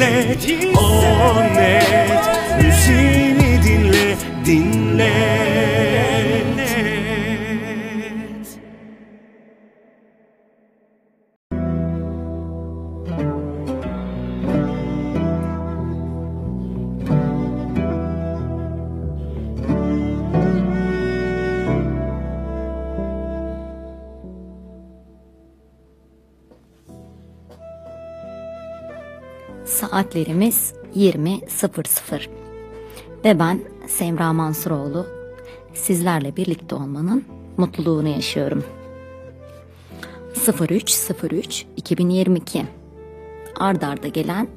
hisset, o net. Müziğini dinle, dinle Saatlerimiz 20.00 ve ben Semra Mansuroğlu sizlerle birlikte olmanın mutluluğunu yaşıyorum. 0303 2022 ard arda gelen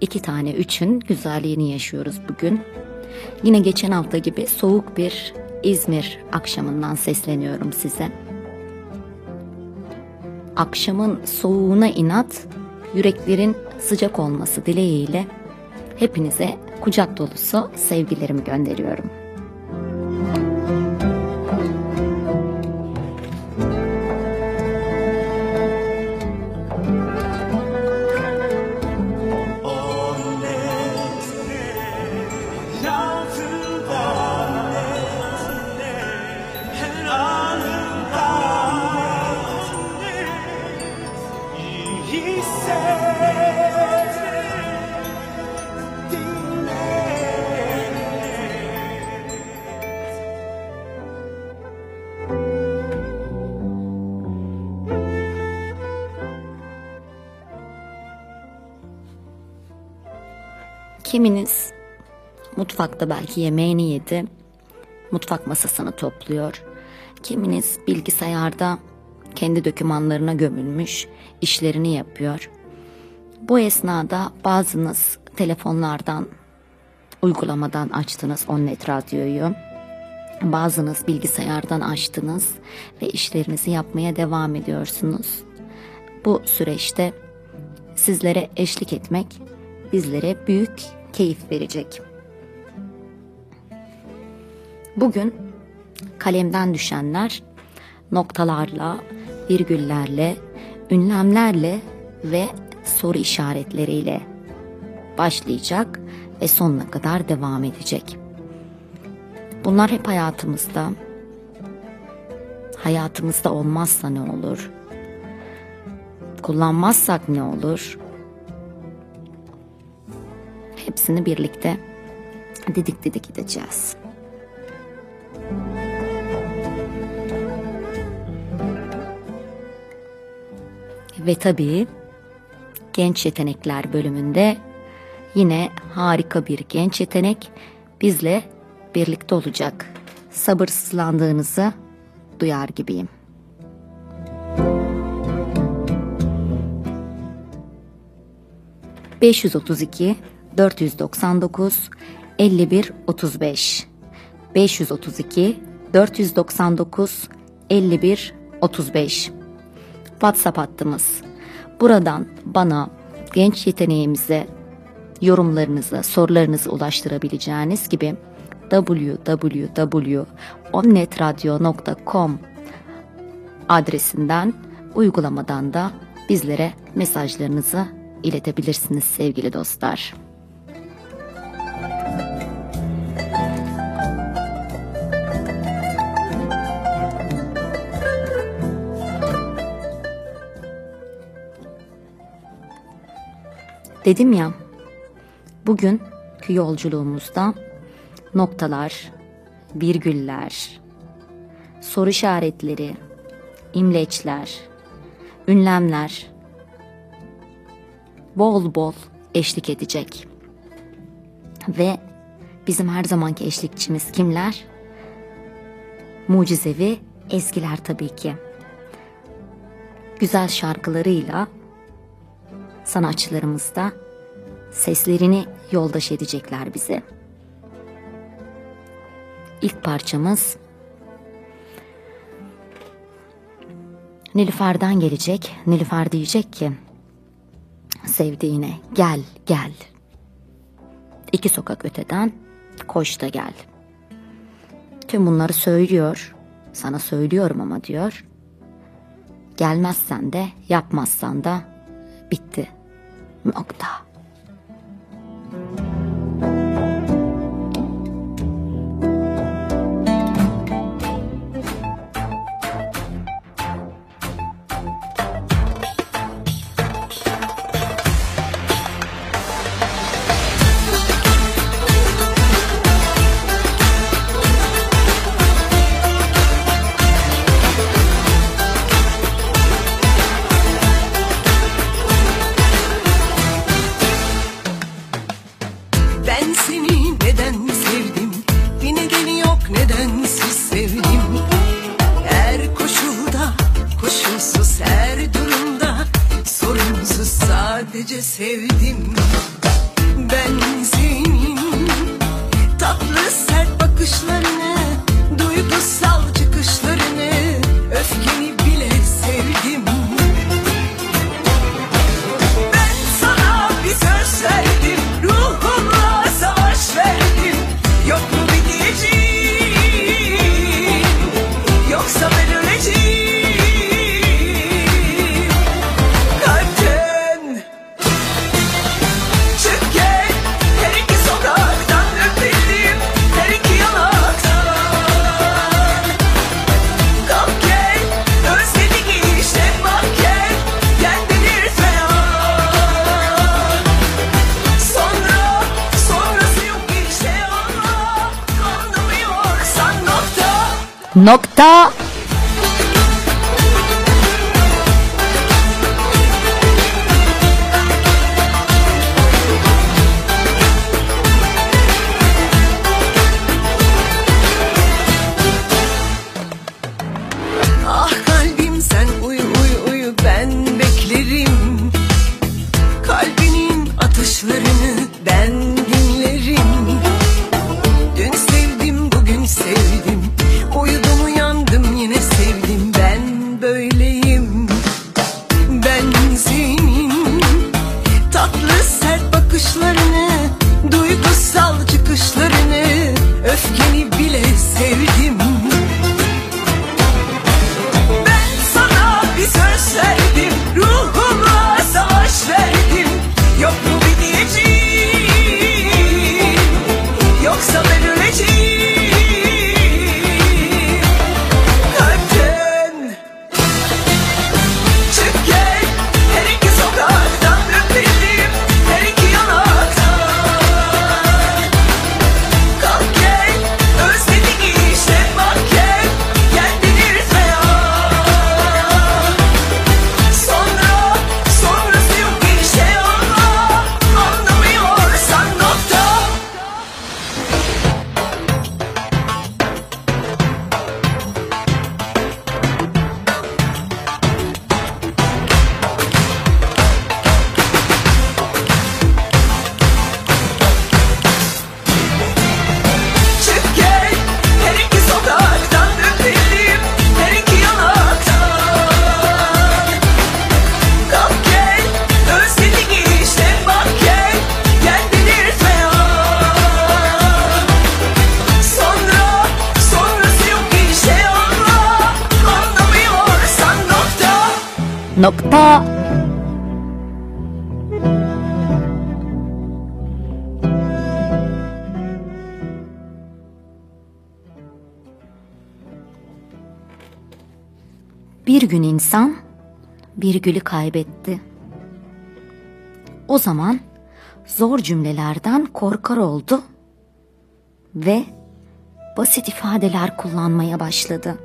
iki tane üçün güzelliğini yaşıyoruz bugün. Yine geçen hafta gibi soğuk bir İzmir akşamından sesleniyorum size. Akşamın soğuğuna inat, yüreklerin sıcak olması dileğiyle hepinize kucak dolusu sevgilerimi gönderiyorum. Kiminiz mutfakta belki yemeğini yedi, mutfak masasını topluyor. Kiminiz bilgisayarda kendi dokümanlarına gömülmüş, işlerini yapıyor. Bu esnada bazınız telefonlardan, uygulamadan açtınız Onnet Radyo'yu. Bazınız bilgisayardan açtınız ve işlerinizi yapmaya devam ediyorsunuz. Bu süreçte sizlere eşlik etmek bizlere büyük keyif verecek. Bugün kalemden düşenler noktalarla, virgüllerle, ünlemlerle ve soru işaretleriyle başlayacak ve sonuna kadar devam edecek. Bunlar hep hayatımızda. Hayatımızda olmazsa ne olur? Kullanmazsak ne olur? Hepsini birlikte didik didik gideceğiz. Ve tabii genç yetenekler bölümünde yine harika bir genç yetenek bizle birlikte olacak. Sabırsızlandığınızı duyar gibiyim. ...532 499 51 35 532 499 51 35 WhatsApp hattımız. Buradan bana genç yeteneğimize yorumlarınızı, sorularınızı ulaştırabileceğiniz gibi www.onnetradio.com adresinden uygulamadan da bizlere mesajlarınızı iletebilirsiniz sevgili dostlar. Dedim ya, bugünkü yolculuğumuzda noktalar, virgüller, soru işaretleri, imleçler, ünlemler bol bol eşlik edecek. Ve bizim her zamanki eşlikçimiz kimler? Mucizevi ezgiler tabii ki. Güzel şarkılarıyla sanatçılarımız da seslerini yoldaş edecekler bize. İlk parçamız Nilüfer'den gelecek. Nilüfer diyecek ki sevdiğine gel gel. İki sokak öteden koş da gel. Tüm bunları söylüyor. Sana söylüyorum ama diyor. Gelmezsen de yapmazsan da bitti. Nokta. Bir gülü kaybetti. O zaman zor cümlelerden korkar oldu ve basit ifadeler kullanmaya başladı.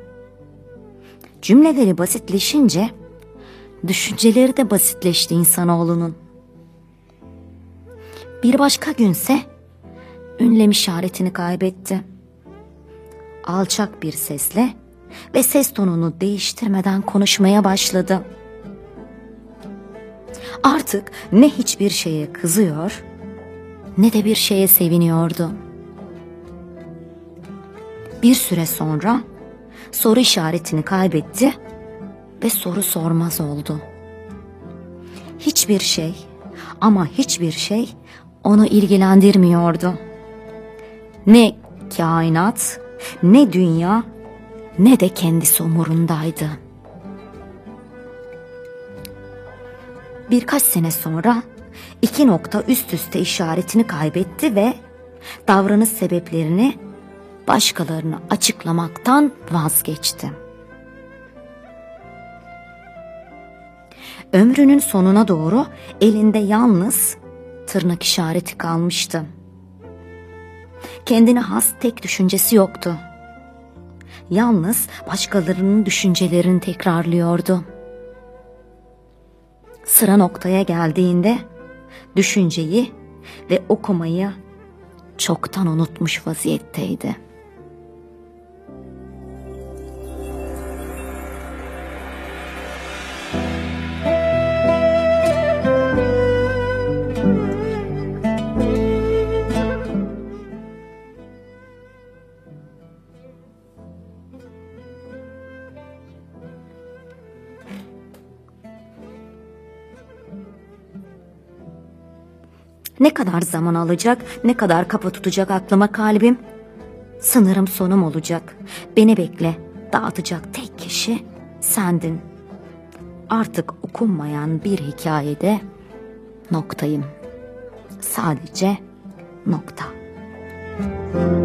Cümleleri basitleşince düşünceleri de basitleşti insanoğlunun. Bir başka günse ünlem işaretini kaybetti. Alçak bir sesle ve ses tonunu değiştirmeden konuşmaya başladı. Artık ne hiçbir şeye kızıyor ne de bir şeye seviniyordu. Bir süre sonra soru işaretini kaybetti ve soru sormaz oldu. Hiçbir şey ama hiçbir şey onu ilgilendirmiyordu. Ne kainat, ne dünya, ne de kendisi umurundaydı. Birkaç sene sonra iki nokta üst üste işaretini kaybetti ve davranış sebeplerini başkalarına açıklamaktan vazgeçti. Ömrünün sonuna doğru elinde yalnız tırnak işareti kalmıştı. Kendine has tek düşüncesi yoktu. Yalnız başkalarının düşüncelerini tekrarlıyordu. Sıra noktaya geldiğinde düşünceyi ve okumayı çoktan unutmuş vaziyetteydi. Ne kadar zaman alacak, ne kadar kafa tutacak aklıma kalbim? Sanırım sonum olacak. Beni bekle, dağıtacak tek kişi sendin. Artık okunmayan bir hikayede noktayım. Sadece nokta. gelip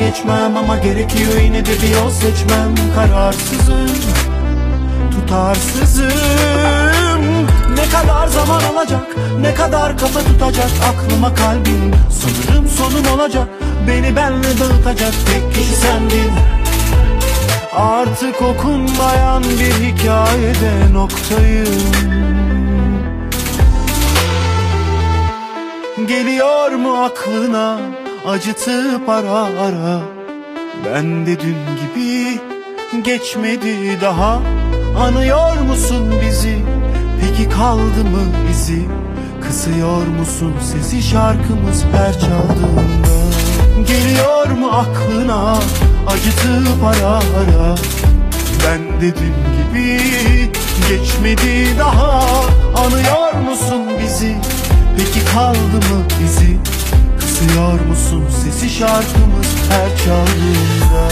geçmem ama gerekiyor yine de bir yol seçmem. Kararsızım, tutarsızım. Ne kadar zaman alacak, ne kadar kafa tutacak Aklıma kalbim, sanırım sonum olacak Beni benle dağıtacak tek kişi sendin. Artık okunmayan bir hikayede noktayım. Geliyor mu aklına acıtıp ara ara. Ben de dün gibi geçmedi daha. Anıyor musun bizi? Peki kaldı mı bizi? Kısıyor musun sesi şarkımız her çaldığında? Geliyor mu aklına acıtıp ara ara? Ben de dün gibi geçmedi daha. Anıyor musun bizi? Peki kaldı mı bizi Kısıyor musun sesi şarkımız her çaldığında?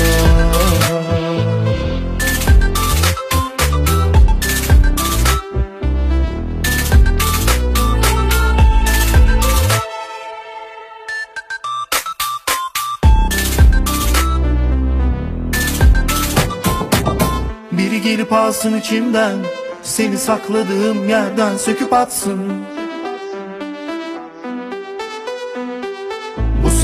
Biri gelip alsın içimden Seni sakladığım yerden söküp atsın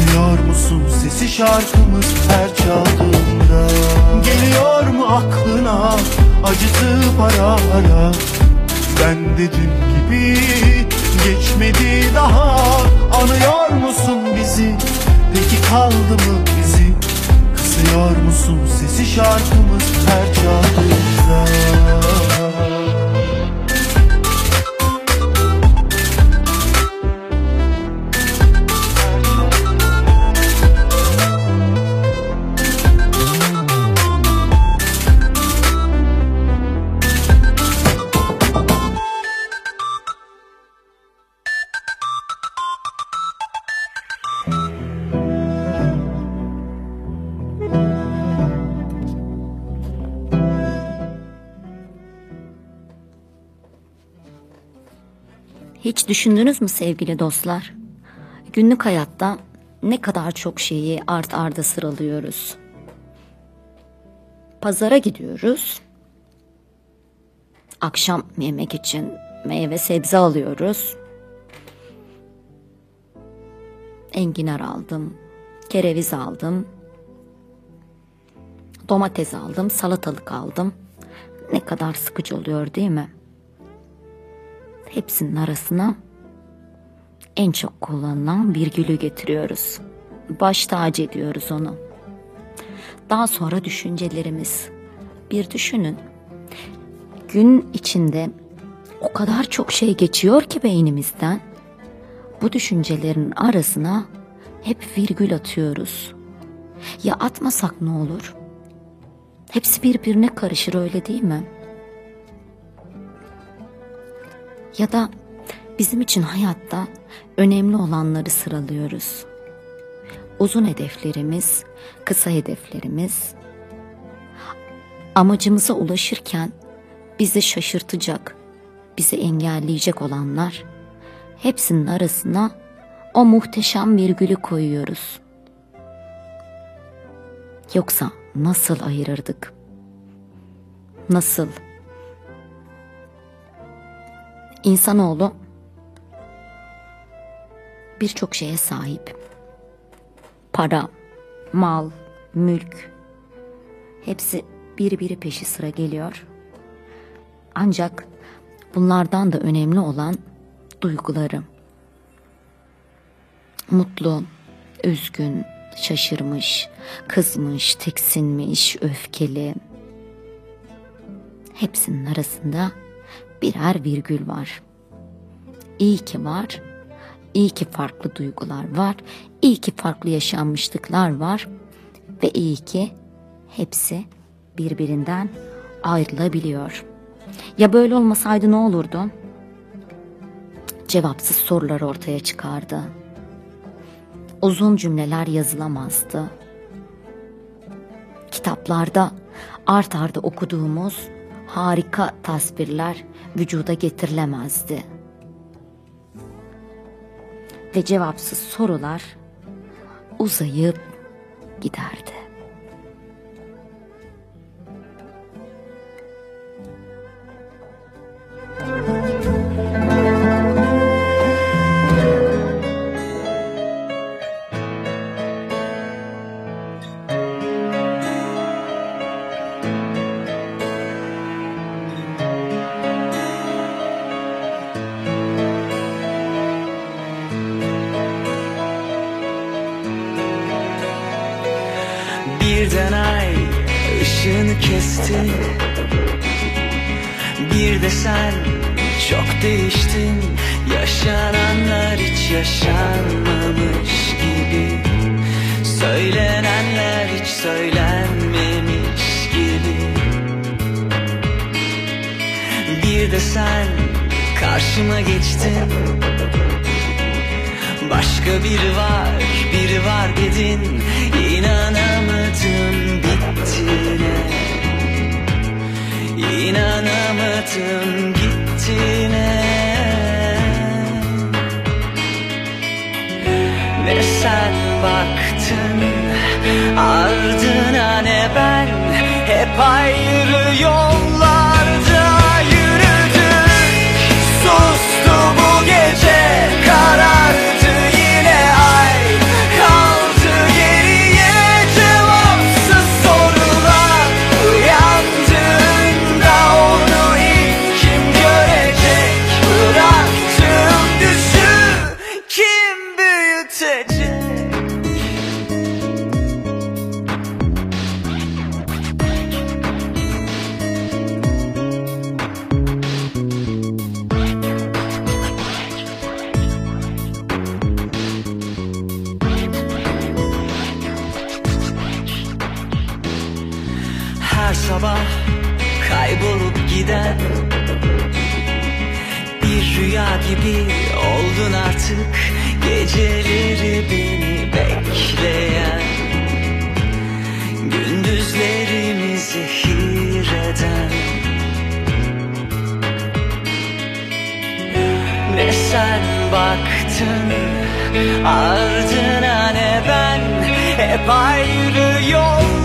Kısıyor musun sesi şarkımız her çaldığında? Geliyor mu aklına acıtıp ara ara? Ben de dün gibi geçmedi daha. Anıyor musun bizi? Peki kaldı mı bizi? Kısıyor musun sesi şarkımız her çaldığında Hiç düşündünüz mü sevgili dostlar? Günlük hayatta ne kadar çok şeyi art arda sıralıyoruz. Pazara gidiyoruz. Akşam yemek için meyve sebze alıyoruz. Enginar aldım, kereviz aldım, domates aldım, salatalık aldım. Ne kadar sıkıcı oluyor değil mi? Hepsinin arasına en çok kullanılan virgülü getiriyoruz. Baş tacı ediyoruz onu. Daha sonra düşüncelerimiz. Bir düşünün. Gün içinde o kadar çok şey geçiyor ki beynimizden. Bu düşüncelerin arasına hep virgül atıyoruz. Ya atmasak ne olur? Hepsi birbirine karışır öyle değil mi? Ya da bizim için hayatta önemli olanları sıralıyoruz. Uzun hedeflerimiz, kısa hedeflerimiz, amacımıza ulaşırken bizi şaşırtacak, bizi engelleyecek olanlar hepsinin arasına o muhteşem virgülü koyuyoruz. Yoksa nasıl ayırırdık? Nasıl? İnsanoğlu birçok şeye sahip. Para, mal, mülk hepsi bir biri peşi sıra geliyor. Ancak bunlardan da önemli olan duyguları. Mutlu, üzgün, şaşırmış, kızmış, tiksinmiş, öfkeli. Hepsinin arasında birer virgül var. İyi ki var, iyi ki farklı duygular var, iyi ki farklı yaşanmışlıklar var ve iyi ki hepsi birbirinden ayrılabiliyor. Ya böyle olmasaydı ne olurdu? Cevapsız sorular ortaya çıkardı. Uzun cümleler yazılamazdı. Kitaplarda art arda okuduğumuz harika tasvirler vücuda getirilemezdi. Ve cevapsız sorular uzayıp giderdi. Birden kesti Bir de sen çok değiştin. Yaşananlar hiç yaşanmamış gibi. Söylenenler hiç söylenmemiş gibi. Bir de sen karşıma geçtin. Başka biri var, biri var dedin. İnanamadım bittiğine İnanamadım gittiğine. Ne sen baktın ardına ne ben. Hep ayrı yollarda yürüdük. Sustu bu gece karardı ardına ne ben? Hep ayrı yollarda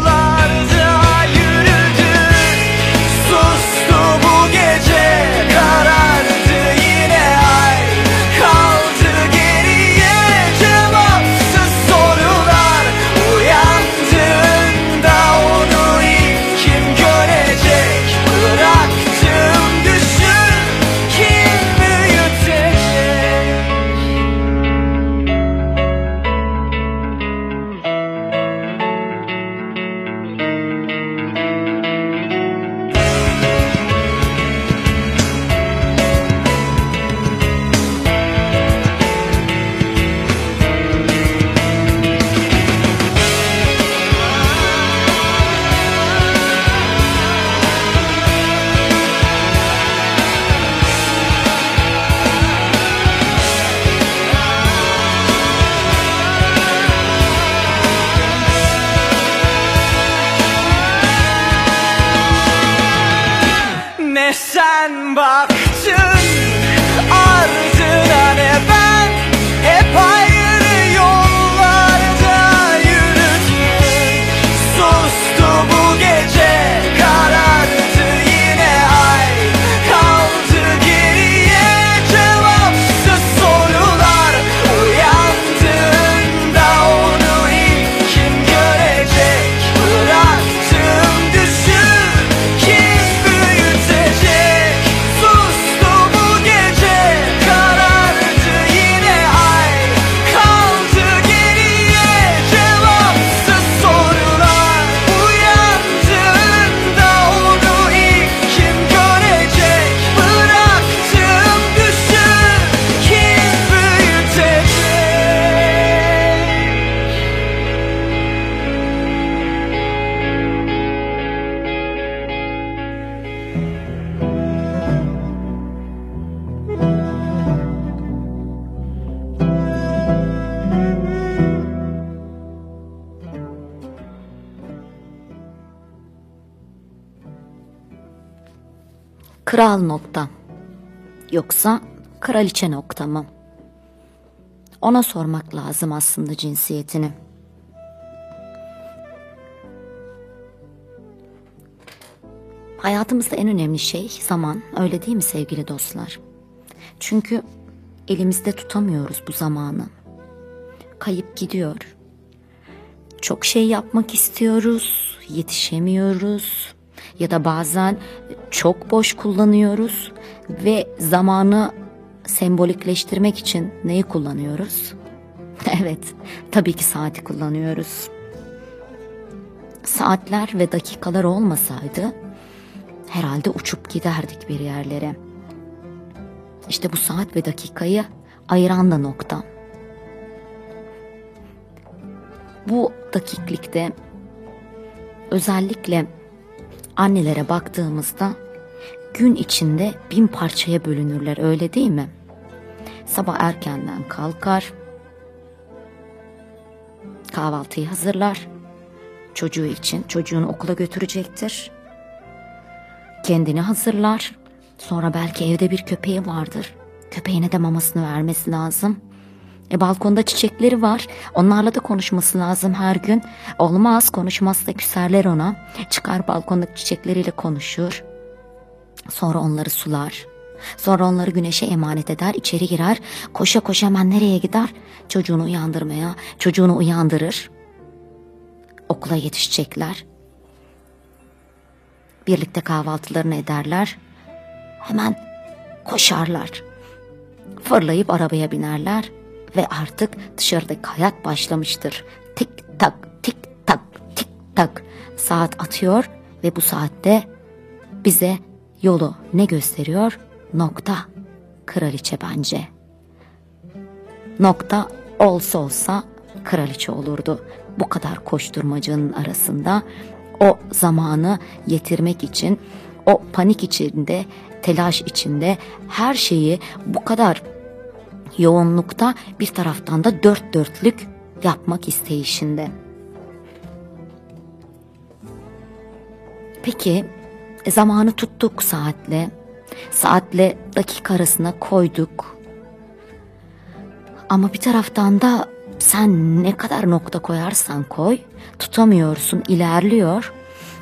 Yoksa kraliçe nokta mı? Ona sormak lazım aslında cinsiyetini. Hayatımızda en önemli şey zaman, öyle değil mi sevgili dostlar? Çünkü elimizde tutamıyoruz bu zamanı. Kayıp gidiyor. Çok şey yapmak istiyoruz, yetişemiyoruz ya da bazen çok boş kullanıyoruz ve zamanı sembolikleştirmek için neyi kullanıyoruz? Evet, tabii ki saati kullanıyoruz. Saatler ve dakikalar olmasaydı herhalde uçup giderdik bir yerlere. İşte bu saat ve dakikayı ayıran da nokta. Bu dakiklikte özellikle annelere baktığımızda gün içinde bin parçaya bölünürler öyle değil mi? Sabah erkenden kalkar, kahvaltıyı hazırlar, çocuğu için çocuğunu okula götürecektir. Kendini hazırlar, sonra belki evde bir köpeği vardır. Köpeğine de mamasını vermesi lazım. E balkonda çiçekleri var. Onlarla da konuşması lazım her gün. Olmaz konuşmazsa küserler ona. Çıkar balkondaki çiçekleriyle konuşur. Sonra onları sular. Sonra onları güneşe emanet eder, içeri girer. Koşa koşa hemen nereye gider? Çocuğunu uyandırmaya. Çocuğunu uyandırır. Okula yetişecekler. Birlikte kahvaltılarını ederler. Hemen koşarlar. Fırlayıp arabaya binerler ve artık dışarıdaki hayat başlamıştır. Tik tak tik tak tik tak saat atıyor ve bu saatte bize yolu ne gösteriyor? Nokta. Kraliçe bence. Nokta olsa olsa kraliçe olurdu. Bu kadar koşturmacanın arasında o zamanı yetirmek için, o panik içinde, telaş içinde her şeyi bu kadar yoğunlukta bir taraftan da dört dörtlük yapmak isteyişinde. Peki e, zamanı tuttuk saatle. Saatle dakika arasına koyduk. Ama bir taraftan da sen ne kadar nokta koyarsan koy tutamıyorsun ilerliyor.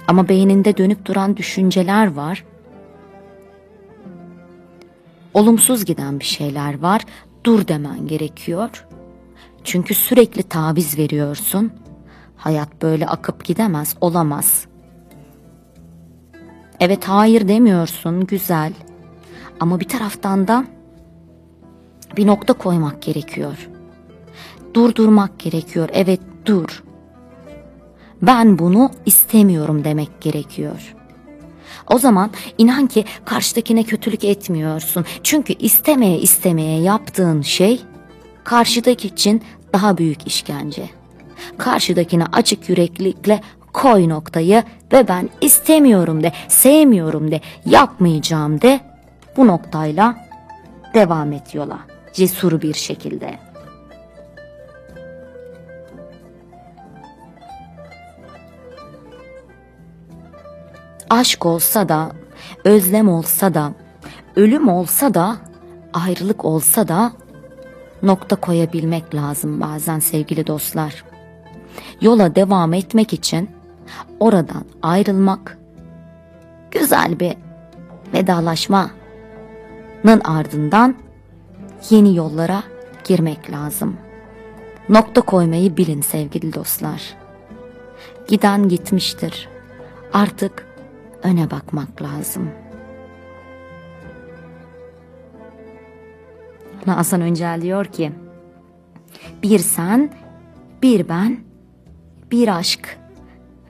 Ama beyninde dönüp duran düşünceler var. Olumsuz giden bir şeyler var. Dur demen gerekiyor. Çünkü sürekli taviz veriyorsun. Hayat böyle akıp gidemez, olamaz. Evet hayır demiyorsun, güzel. Ama bir taraftan da bir nokta koymak gerekiyor. Durdurmak gerekiyor. Evet dur. Ben bunu istemiyorum demek gerekiyor. O zaman inan ki karşıdakine kötülük etmiyorsun. Çünkü istemeye istemeye yaptığın şey karşıdaki için daha büyük işkence. Karşıdakine açık yüreklilikle koy noktayı ve ben istemiyorum de, sevmiyorum de, yapmayacağım de bu noktayla devam et yola cesur bir şekilde. Aşk olsa da, özlem olsa da, ölüm olsa da, ayrılık olsa da nokta koyabilmek lazım bazen sevgili dostlar. Yola devam etmek için oradan ayrılmak, güzel bir vedalaşmanın ardından yeni yollara girmek lazım. Nokta koymayı bilin sevgili dostlar. Giden gitmiştir. Artık öne bakmak lazım. Hasan Öncel diyor ki, bir sen, bir ben, bir aşk.''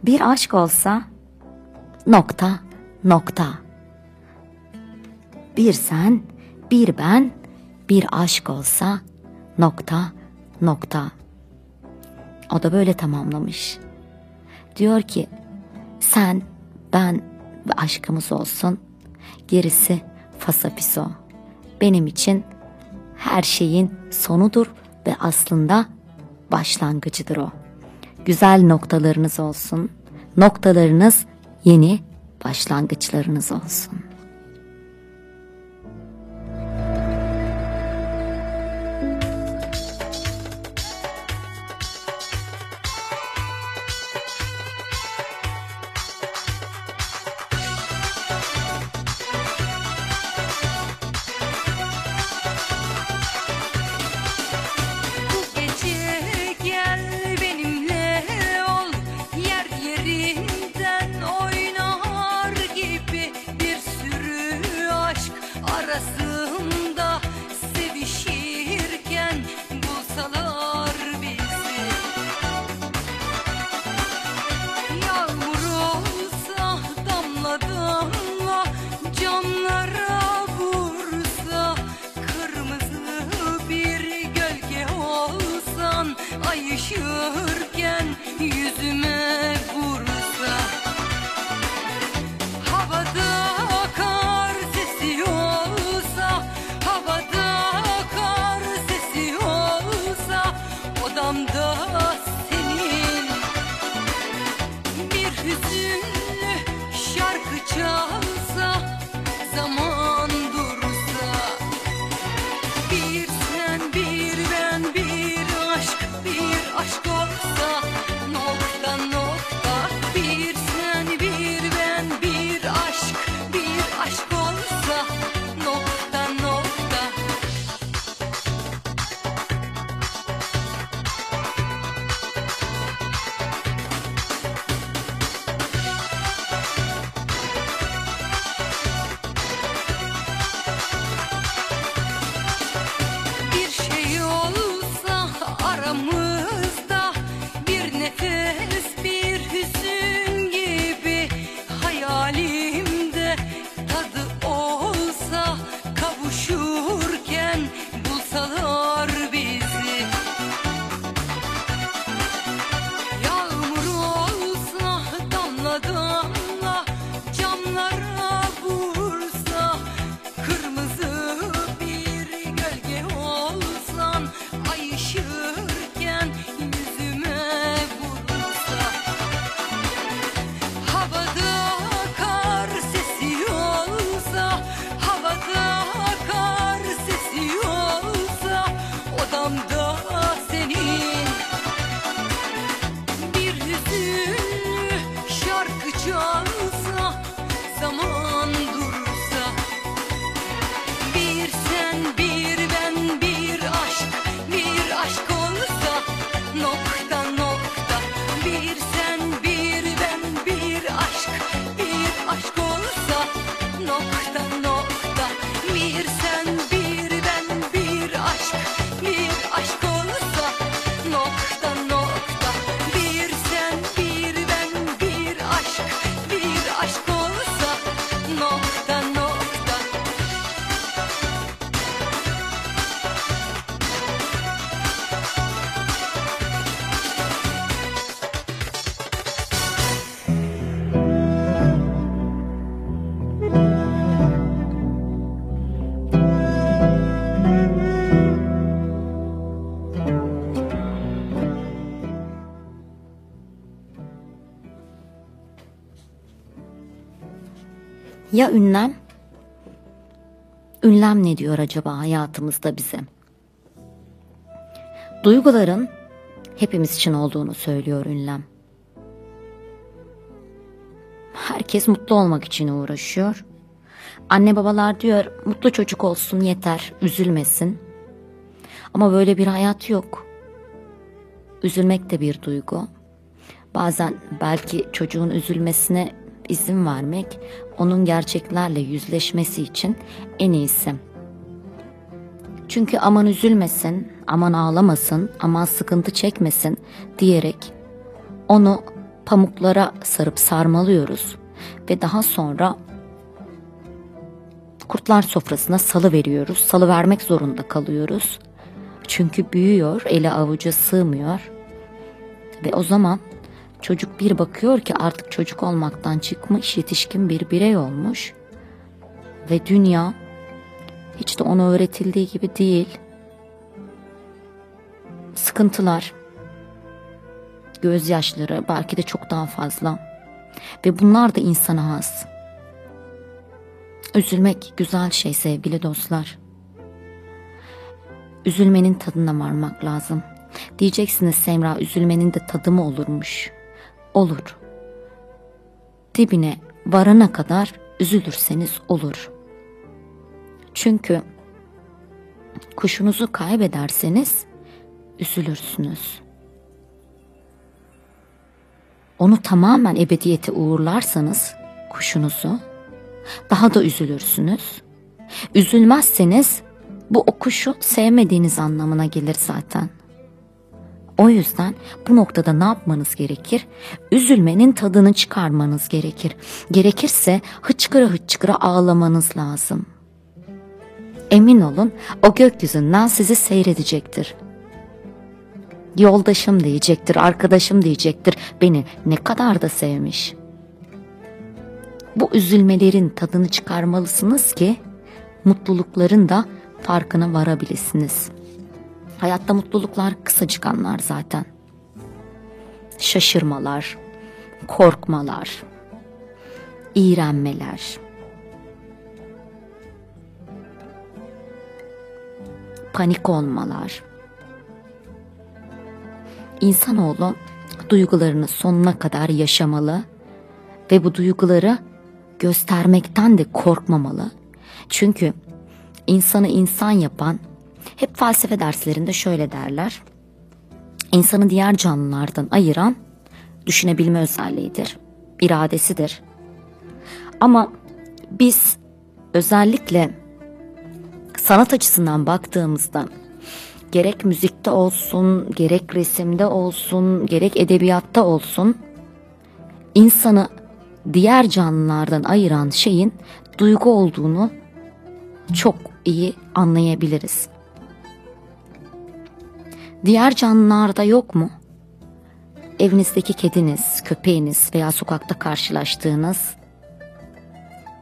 bir aşk olsa nokta nokta. Bir sen, bir ben, bir aşk olsa nokta nokta. O da böyle tamamlamış. Diyor ki sen, ben ve aşkımız olsun. Gerisi fasafiso. Benim için her şeyin sonudur ve aslında başlangıcıdır o güzel noktalarınız olsun. Noktalarınız yeni başlangıçlarınız olsun. Ya ünlem? Ünlem ne diyor acaba hayatımızda bize? Duyguların hepimiz için olduğunu söylüyor ünlem. Herkes mutlu olmak için uğraşıyor. Anne babalar diyor mutlu çocuk olsun yeter, üzülmesin. Ama böyle bir hayat yok. Üzülmek de bir duygu. Bazen belki çocuğun üzülmesine izin vermek onun gerçeklerle yüzleşmesi için en iyisi. Çünkü aman üzülmesin, aman ağlamasın, aman sıkıntı çekmesin diyerek onu pamuklara sarıp sarmalıyoruz ve daha sonra kurtlar sofrasına salı veriyoruz. Salı vermek zorunda kalıyoruz. Çünkü büyüyor, ele avuca sığmıyor. Ve o zaman çocuk bir bakıyor ki artık çocuk olmaktan çıkmış, yetişkin bir birey olmuş. Ve dünya hiç de ona öğretildiği gibi değil. Sıkıntılar, gözyaşları belki de çok daha fazla. Ve bunlar da insana has. Üzülmek güzel şey sevgili dostlar. Üzülmenin tadına varmak lazım. Diyeceksiniz Semra üzülmenin de tadı mı olurmuş? Olur. Dibine varana kadar üzülürseniz olur. Çünkü kuşunuzu kaybederseniz üzülürsünüz. Onu tamamen ebediyete uğurlarsanız kuşunuzu daha da üzülürsünüz. Üzülmezseniz bu o kuşu sevmediğiniz anlamına gelir zaten. O yüzden bu noktada ne yapmanız gerekir? Üzülmenin tadını çıkarmanız gerekir. Gerekirse hıçkıra hıçkıra ağlamanız lazım. Emin olun o gökyüzünden sizi seyredecektir. Yoldaşım diyecektir, arkadaşım diyecektir. Beni ne kadar da sevmiş. Bu üzülmelerin tadını çıkarmalısınız ki mutlulukların da farkına varabilirsiniz. Hayatta mutluluklar kısacık anlar zaten. Şaşırmalar, korkmalar, iğrenmeler, panik olmalar. İnsanoğlu duygularını sonuna kadar yaşamalı ve bu duyguları göstermekten de korkmamalı. Çünkü insanı insan yapan hep felsefe derslerinde şöyle derler. İnsanı diğer canlılardan ayıran düşünebilme özelliğidir, iradesidir. Ama biz özellikle sanat açısından baktığımızda gerek müzikte olsun, gerek resimde olsun, gerek edebiyatta olsun insanı diğer canlılardan ayıran şeyin duygu olduğunu çok iyi anlayabiliriz. Diğer canlılarda yok mu? Evinizdeki kediniz, köpeğiniz veya sokakta karşılaştığınız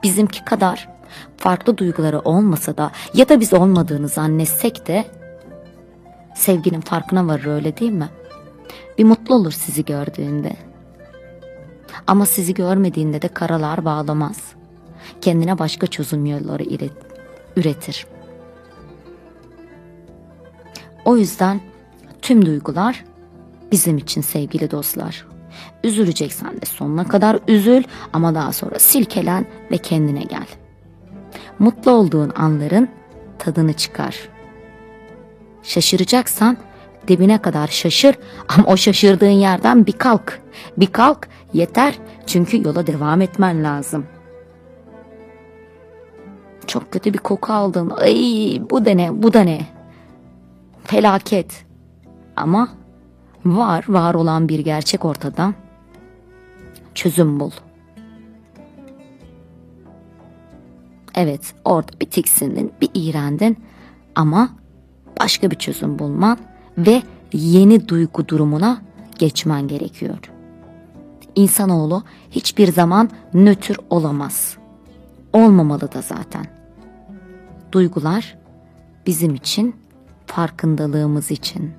bizimki kadar farklı duyguları olmasa da ya da biz olmadığını zannetsek de sevginin farkına varır öyle değil mi? Bir mutlu olur sizi gördüğünde. Ama sizi görmediğinde de karalar bağlamaz. Kendine başka çözüm yolları üretir. O yüzden tüm duygular bizim için sevgili dostlar. Üzüleceksen de sonuna kadar üzül ama daha sonra silkelen ve kendine gel. Mutlu olduğun anların tadını çıkar. Şaşıracaksan dibine kadar şaşır ama o şaşırdığın yerden bir kalk. Bir kalk yeter çünkü yola devam etmen lazım. Çok kötü bir koku aldın. Ay bu da ne bu da ne. Felaket. Ama var var olan bir gerçek ortada. Çözüm bul. Evet orada bir tiksindin bir iğrendin ama başka bir çözüm bulman ve yeni duygu durumuna geçmen gerekiyor. İnsanoğlu hiçbir zaman nötr olamaz. Olmamalı da zaten. Duygular bizim için, farkındalığımız için,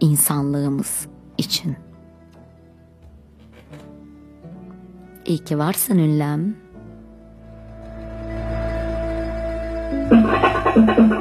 insanlığımız için. İyi ki varsın ünlem. Yanıyor tüm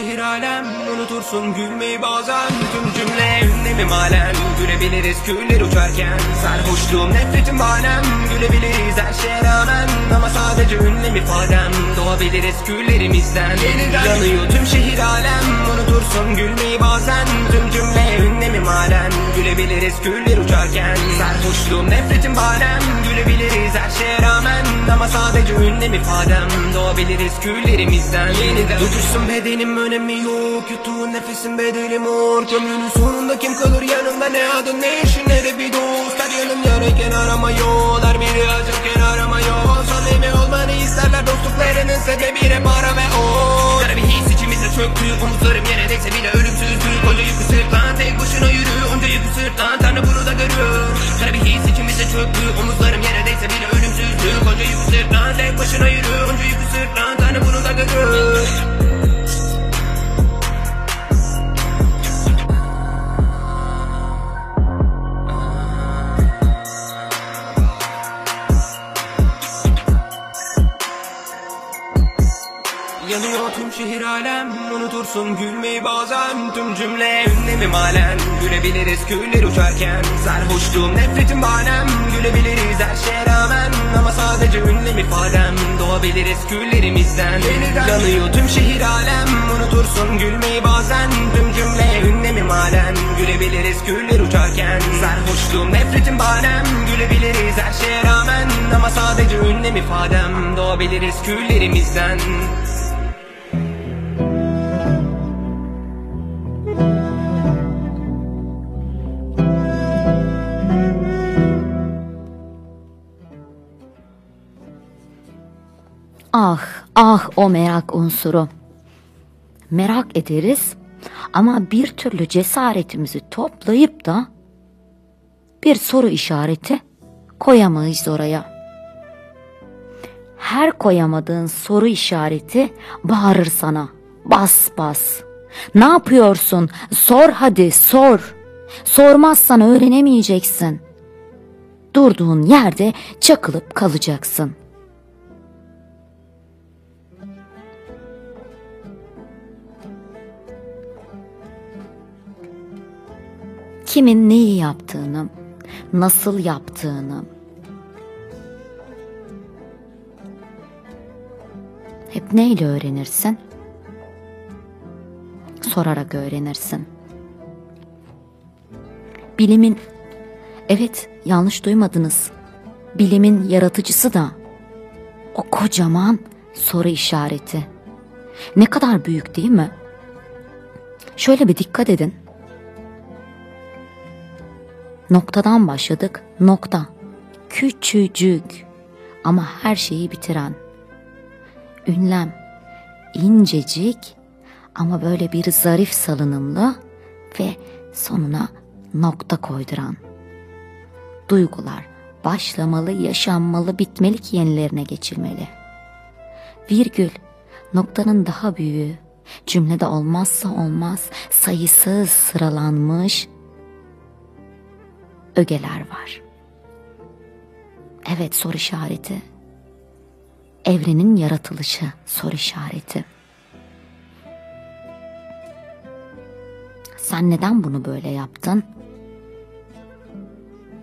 şehir alem Unutursun gülmeyi bazen Tüm cümle ünlemim alem Gülebiliriz. Küller uçarken Sarhoşluğum nefretim banem Gülebiliriz her şeye rağmen Ama sadece ünlem ifadem. Doğabiliriz küllerimizden. Yeniden. Yanıyor tüm şehir alem. Unutursun gülmeyi bazen. Tüm cümle ünlemim alem. Gülebiliriz küller uçarken Sarhoşluğum nefretim banem Gülebiliriz her şeye rağmen Ama sadece ünlem ifadem. Doğabiliriz küllerimizden. Yeniden. Uçuşsun bedenim önemi yok. Yuttuğun nefesin bedeli mor. Kömrünün sonunda kim kalır yanımda Ne adın ne işin ne de bir dost. Her yanım yarayken arama yol Her biri acırken arama yol? Samimi olmanı isterler dostluklarının sebebi hep ara ve o. Kara bir his içimizde çöktü Omuzlarım yere değse bile ölümsüzdü Koca yükü sırtlan tek başına yürü Onca yükü sırtlan. Tanrı bunu da görüyor. Kara bir his içimizde çöktü Omuzlarım yere değse bile ölümsüzdü Koca yükü sırtlan tek başına yürü Onca yükü sırtlan. Tanrı bunu da görüyor Unutursun gülmeyi bazen Tüm cümle ünlemim halen. Gülebiliriz küller uçarken Sarhoşluğum nefretim banem Gülebiliriz her şeye rağmen Ama sadece ünlem ifadem. Doğabiliriz küllerimizden. Yeniden. Yanıyor tüm şehir alem. Unutursun gülmeyi bazen Tüm cümle ünlemim halen. Gülebiliriz küller uçarken Sarhoşluğum nefretim banem Gülebiliriz her şeye rağmen Ama sadece ünlem ifadem. Doğabiliriz küllerimizden Ah o merak unsuru. Merak ederiz ama bir türlü cesaretimizi toplayıp da bir soru işareti koyamayız oraya. Her koyamadığın soru işareti bağırır sana. Bas bas. Ne yapıyorsun? Sor hadi sor. Sormazsan öğrenemeyeceksin. Durduğun yerde çakılıp kalacaksın. Kimin neyi yaptığını, nasıl yaptığını hep neyle öğrenirsin? Sorarak öğrenirsin. Bilimin evet yanlış duymadınız. Bilimin yaratıcısı da o kocaman soru işareti. Ne kadar büyük değil mi? Şöyle bir dikkat edin. Noktadan başladık. Nokta. Küçücük ama her şeyi bitiren. Ünlem. incecik ama böyle bir zarif salınımlı ve sonuna nokta koyduran. Duygular başlamalı, yaşanmalı, bitmeli ki yenilerine geçilmeli. Virgül, noktanın daha büyüğü, cümlede olmazsa olmaz, sayısız sıralanmış ögeler var. Evet soru işareti. Evrenin yaratılışı soru işareti. Sen neden bunu böyle yaptın?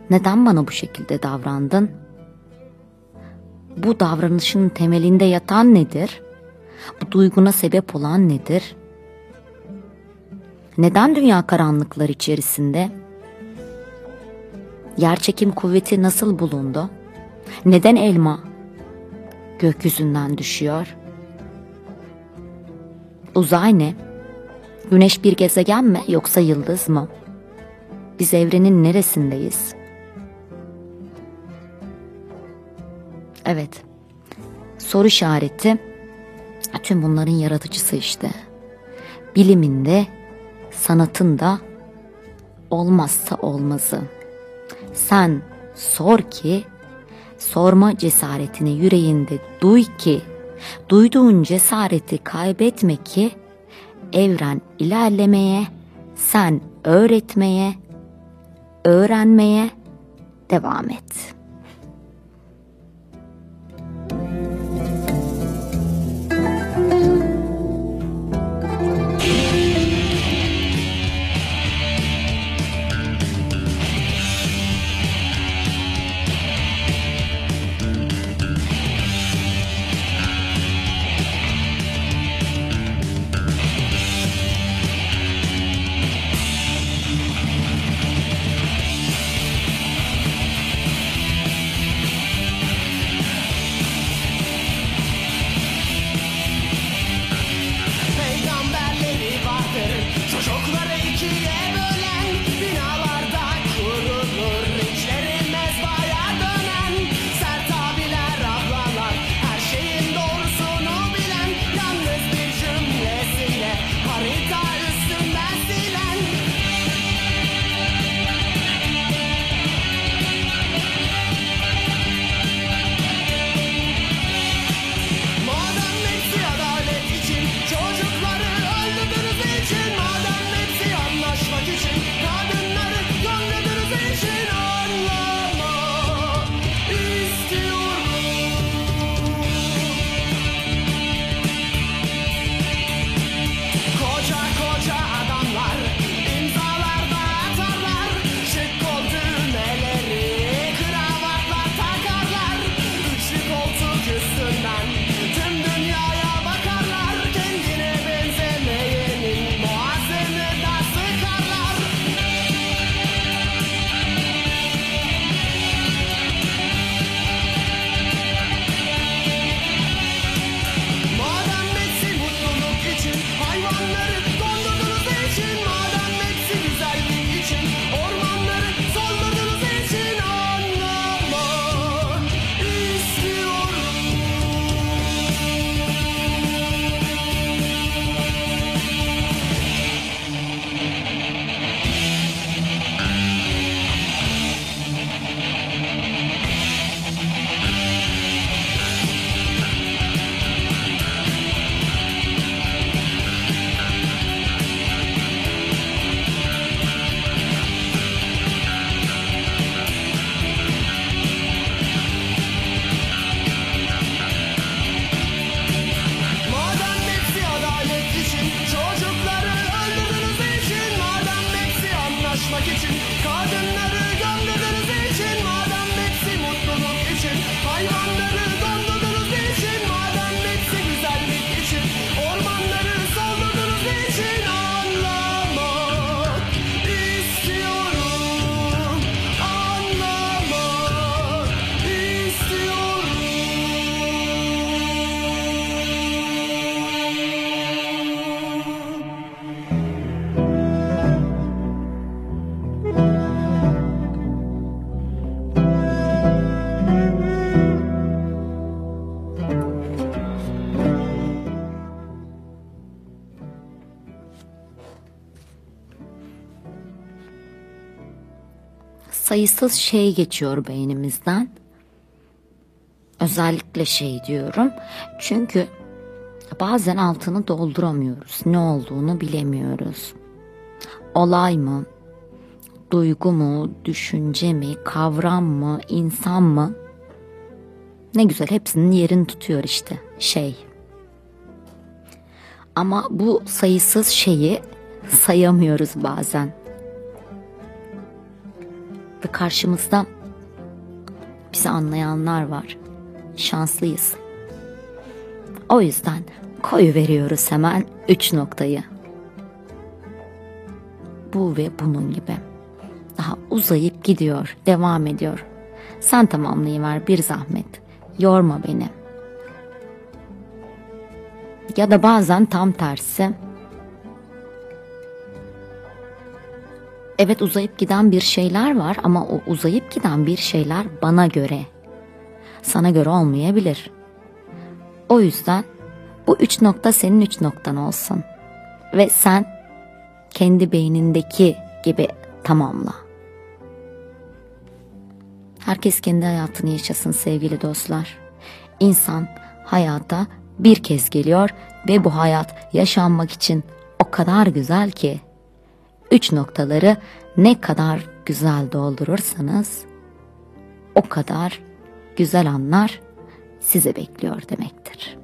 Neden bana bu şekilde davrandın? Bu davranışın temelinde yatan nedir? Bu duyguna sebep olan nedir? Neden dünya karanlıklar içerisinde? Yerçekim kuvveti nasıl bulundu? Neden elma gökyüzünden düşüyor? Uzay ne? Güneş bir gezegen mi yoksa yıldız mı? Biz evrenin neresindeyiz? Evet. Soru işareti tüm bunların yaratıcısı işte. Biliminde, sanatında olmazsa olmazı. Sen sor ki, sorma cesaretini yüreğinde duy ki, duyduğun cesareti kaybetme ki, evren ilerlemeye, sen öğretmeye, öğrenmeye devam et.'' Sayısız şey geçiyor beynimizden. Özellikle şey diyorum. Çünkü bazen altını dolduramıyoruz. Ne olduğunu bilemiyoruz. Olay mı? Duygu mu? Düşünce mi? Kavram mı? insan mı? Ne güzel hepsinin yerini tutuyor işte şey. Ama bu sayısız şeyi sayamıyoruz bazen. Ve karşımızda bizi anlayanlar var. Şanslıyız. O yüzden koyu veriyoruz hemen üç noktayı. Bu ve bunun gibi. Daha uzayıp gidiyor, devam ediyor. Sen tamamlayıver bir zahmet. Yorma beni. Ya da bazen tam tersi. Evet uzayıp giden bir şeyler var ama o uzayıp giden bir şeyler bana göre. Sana göre olmayabilir. O yüzden bu üç nokta senin üç noktan olsun. Ve sen kendi beynindeki gibi tamamla. Herkes kendi hayatını yaşasın sevgili dostlar. İnsan hayata bir kez geliyor ve bu hayat yaşanmak için o kadar güzel ki üç noktaları ne kadar güzel doldurursanız o kadar güzel anlar size bekliyor demektir.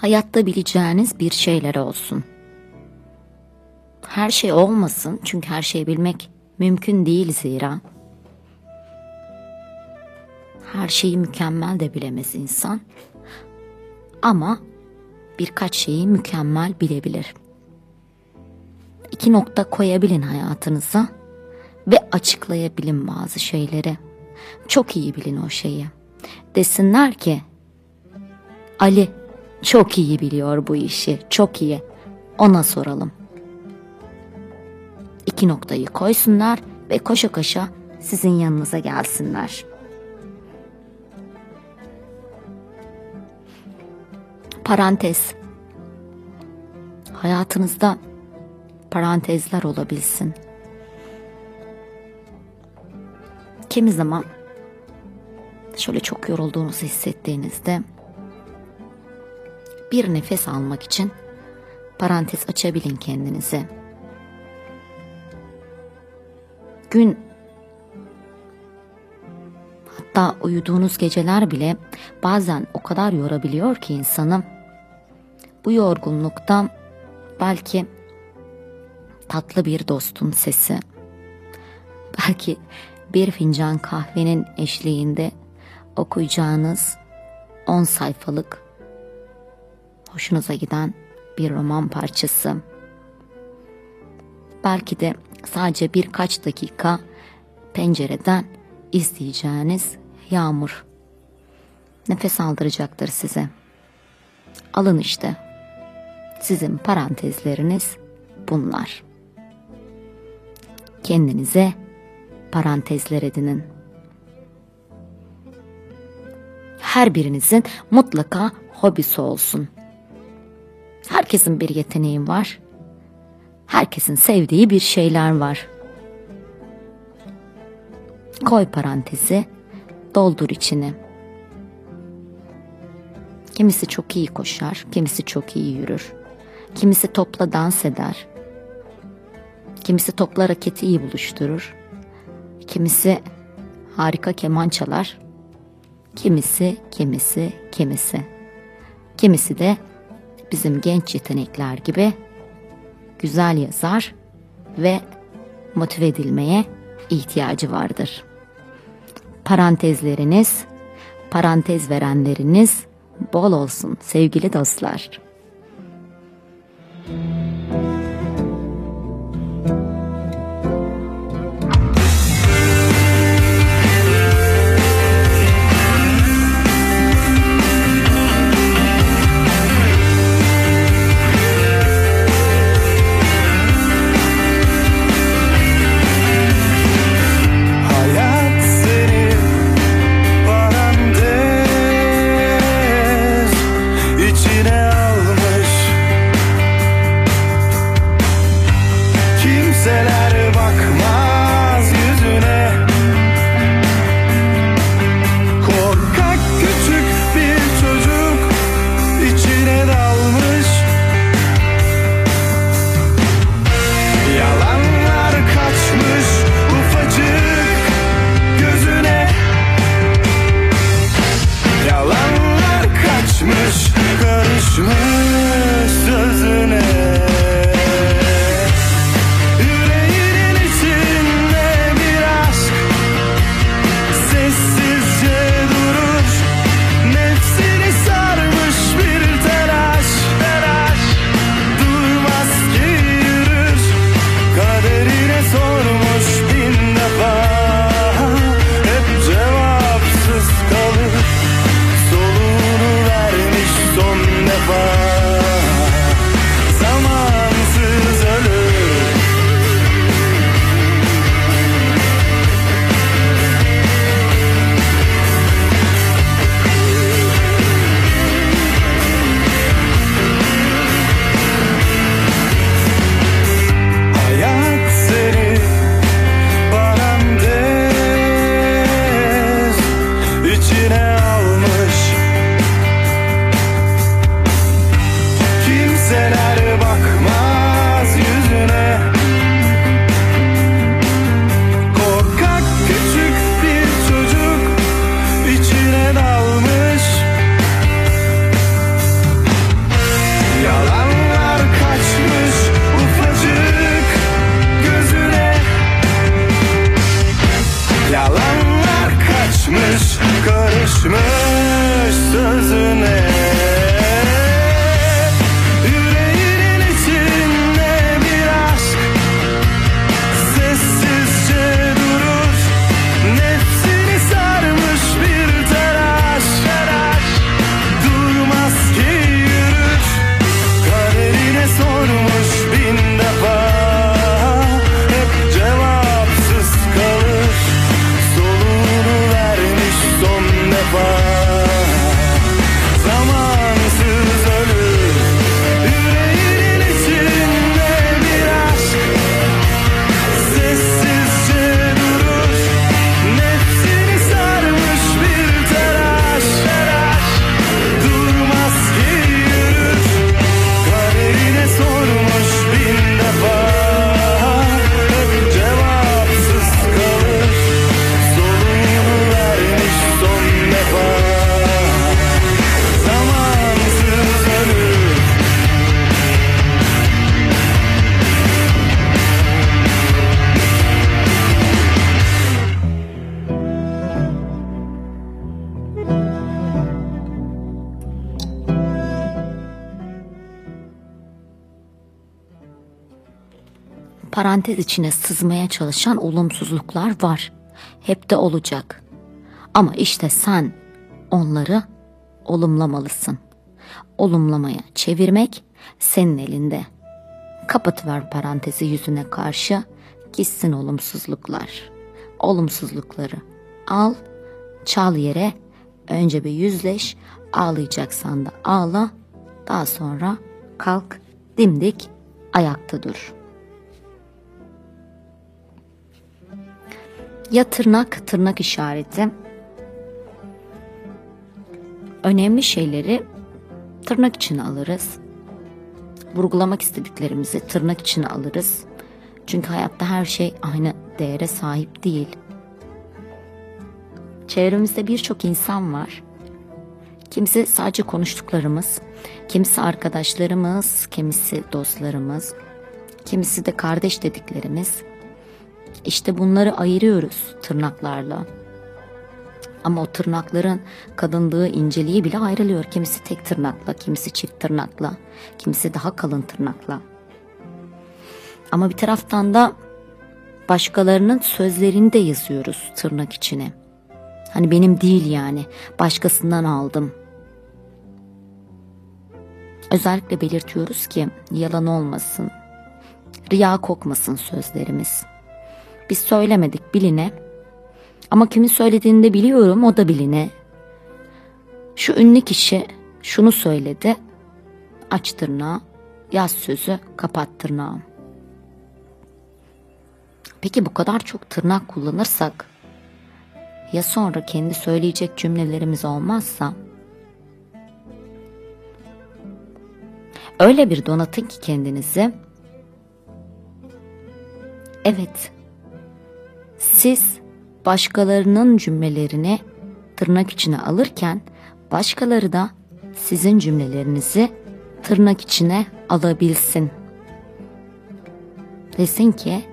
Hayatta bileceğiniz bir şeyler olsun. Her şey olmasın çünkü her şeyi bilmek mümkün değil zira. Her şeyi mükemmel de bilemez insan. Ama birkaç şeyi mükemmel bilebilir. İki nokta koyabilin hayatınıza ve açıklayabilin bazı şeyleri. Çok iyi bilin o şeyi. Desinler ki Ali çok iyi biliyor bu işi, çok iyi. Ona soralım. İki noktayı koysunlar ve koşa koşa sizin yanınıza gelsinler. Parantez. Hayatınızda parantezler olabilsin. Kimi zaman şöyle çok yorulduğunuzu hissettiğinizde bir nefes almak için parantez açabilin kendinize. Gün hatta uyuduğunuz geceler bile bazen o kadar yorabiliyor ki insanı. Bu yorgunluktan belki tatlı bir dostun sesi, belki bir fincan kahvenin eşliğinde okuyacağınız 10 sayfalık hoşunuza giden bir roman parçası. Belki de sadece birkaç dakika pencereden izleyeceğiniz yağmur. Nefes aldıracaktır size. Alın işte. Sizin parantezleriniz bunlar. Kendinize parantezler edinin. Her birinizin mutlaka hobisi olsun. Herkesin bir yeteneği var. Herkesin sevdiği bir şeyler var. Koy parantezi, doldur içini. Kimisi çok iyi koşar, kimisi çok iyi yürür. Kimisi topla dans eder. Kimisi topla raketi iyi buluşturur. Kimisi harika keman çalar. Kimisi, kimisi, kimisi. Kimisi de bizim genç yetenekler gibi güzel yazar ve motive edilmeye ihtiyacı vardır. Parantezleriniz, parantez verenleriniz bol olsun sevgili dostlar. Hayat Parantez içine sızmaya çalışan olumsuzluklar var. Hep de olacak. Ama işte sen onları olumlamalısın. Olumlamaya çevirmek senin elinde. Kapatıver parantezi yüzüne karşı gitsin olumsuzluklar. Olumsuzlukları al, çal yere, önce bir yüzleş, ağlayacaksan da ağla, daha sonra kalk, dimdik ayakta dur. Ya tırnak, tırnak işareti. Önemli şeyleri tırnak içine alırız. Vurgulamak istediklerimizi tırnak içine alırız. Çünkü hayatta her şey aynı değere sahip değil. Çevremizde birçok insan var. Kimisi sadece konuştuklarımız, kimisi arkadaşlarımız, kimisi dostlarımız, kimisi de kardeş dediklerimiz. İşte bunları ayırıyoruz tırnaklarla. Ama o tırnakların kadınlığı, inceliği bile ayrılıyor. Kimisi tek tırnakla, kimisi çift tırnakla, kimisi daha kalın tırnakla. Ama bir taraftan da başkalarının sözlerini de yazıyoruz tırnak içine. Hani benim değil yani, başkasından aldım. Özellikle belirtiyoruz ki yalan olmasın, riya kokmasın sözlerimiz. Biz söylemedik biline ama kimin söylediğini de biliyorum o da biline. Şu ünlü kişi şunu söyledi. Aç tırnağı, yaz sözü, kapat tırnağı. Peki bu kadar çok tırnak kullanırsak ya sonra kendi söyleyecek cümlelerimiz olmazsa? Öyle bir donatın ki kendinizi. Evet. Siz başkalarının cümlelerini tırnak içine alırken başkaları da sizin cümlelerinizi tırnak içine alabilsin. Desin ki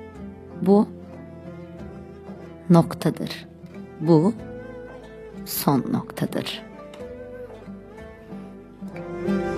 bu noktadır. Bu son noktadır. Dün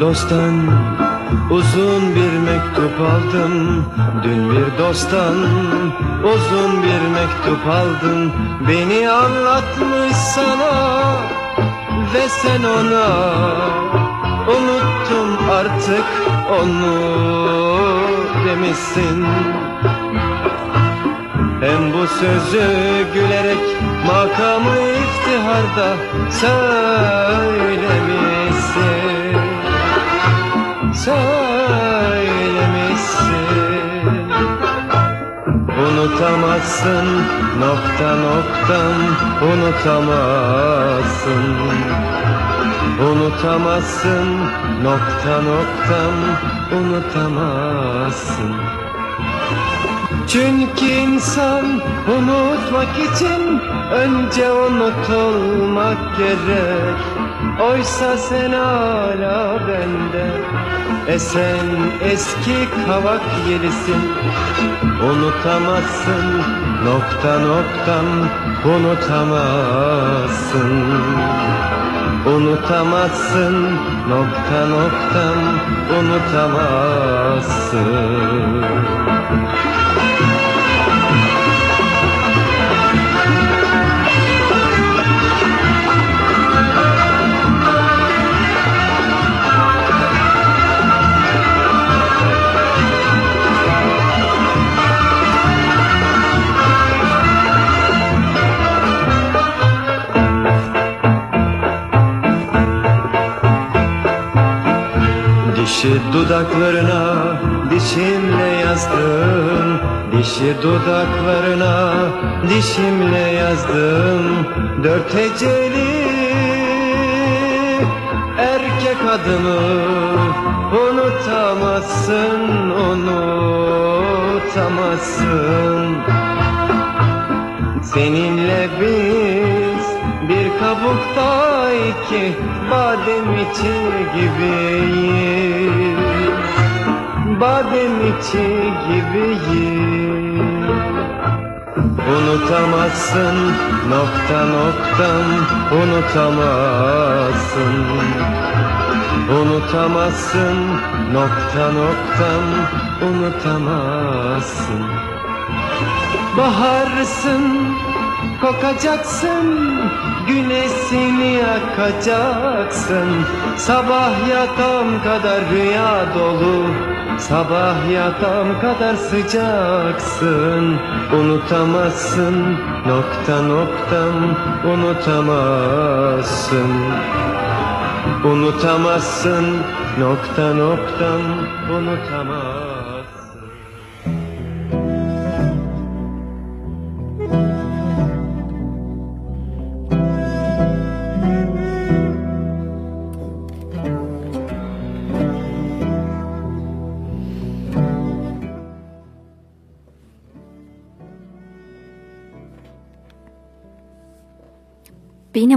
dosttan uzun bir mektup aldım Dün bir dosttan uzun bir mektup aldım Beni anlatmış sana ve sen ona Unuttum artık onu demişsin. Hem bu sözü gülerek makamı iftiharda söylemişsin Söylemişsin. Unutamazsın nokta noktam unutamazsın. Unutamazsın nokta noktam unutamazsın çünkü insan unutmak için önce unutulmak gerek. Oysa sen hala bende Esen eski kavak yelisin. Unutamazsın nokta noktam unutamazsın. Unutamazsın nokta noktam unutamazsın Dişi dudaklarına dişimle yazdım Dişi dudaklarına dişimle yazdım Dört heceli erkek adımı Unutamazsın, unutamazsın. Seninle bir kabukta iki badem içi gibiyiz Badem içi gibiyiz Unutamazsın nokta noktam unutamazsın. Unutamazsın nokta noktam unutamazsın. Baharsın kokacaksın Güneşini yakacaksın. Sabah yatam kadar rüya dolu Sabah yatam kadar sıcaksın. Unutamazsın nokta noktam unutamazsın. Unutamazsın nokta noktam unutamazsın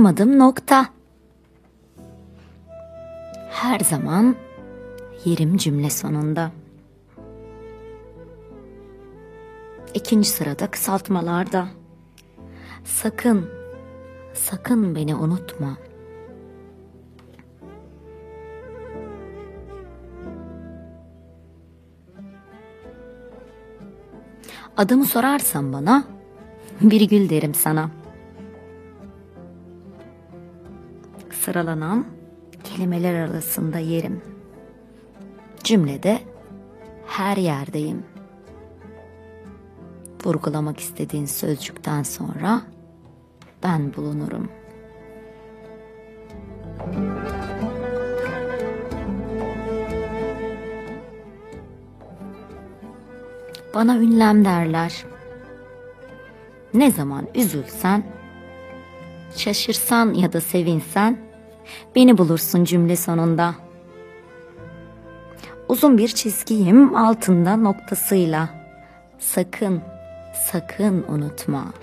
Adım nokta. Her zaman yerim cümle sonunda. İkinci sırada kısaltmalarda. Sakın, sakın beni unutma. Adımı sorarsan bana, virgül derim sana.'' Sıralanan kelimeler arasında yerim. Cümlede her yerdeyim. Vurgulamak istediğin sözcükten sonra ben bulunurum. Bana ünlem derler. Ne zaman üzülsen, şaşırsan ya da sevinsen, Beni bulursun cümle sonunda. Uzun bir çizgiyim altında noktasıyla. Sakın, sakın unutma.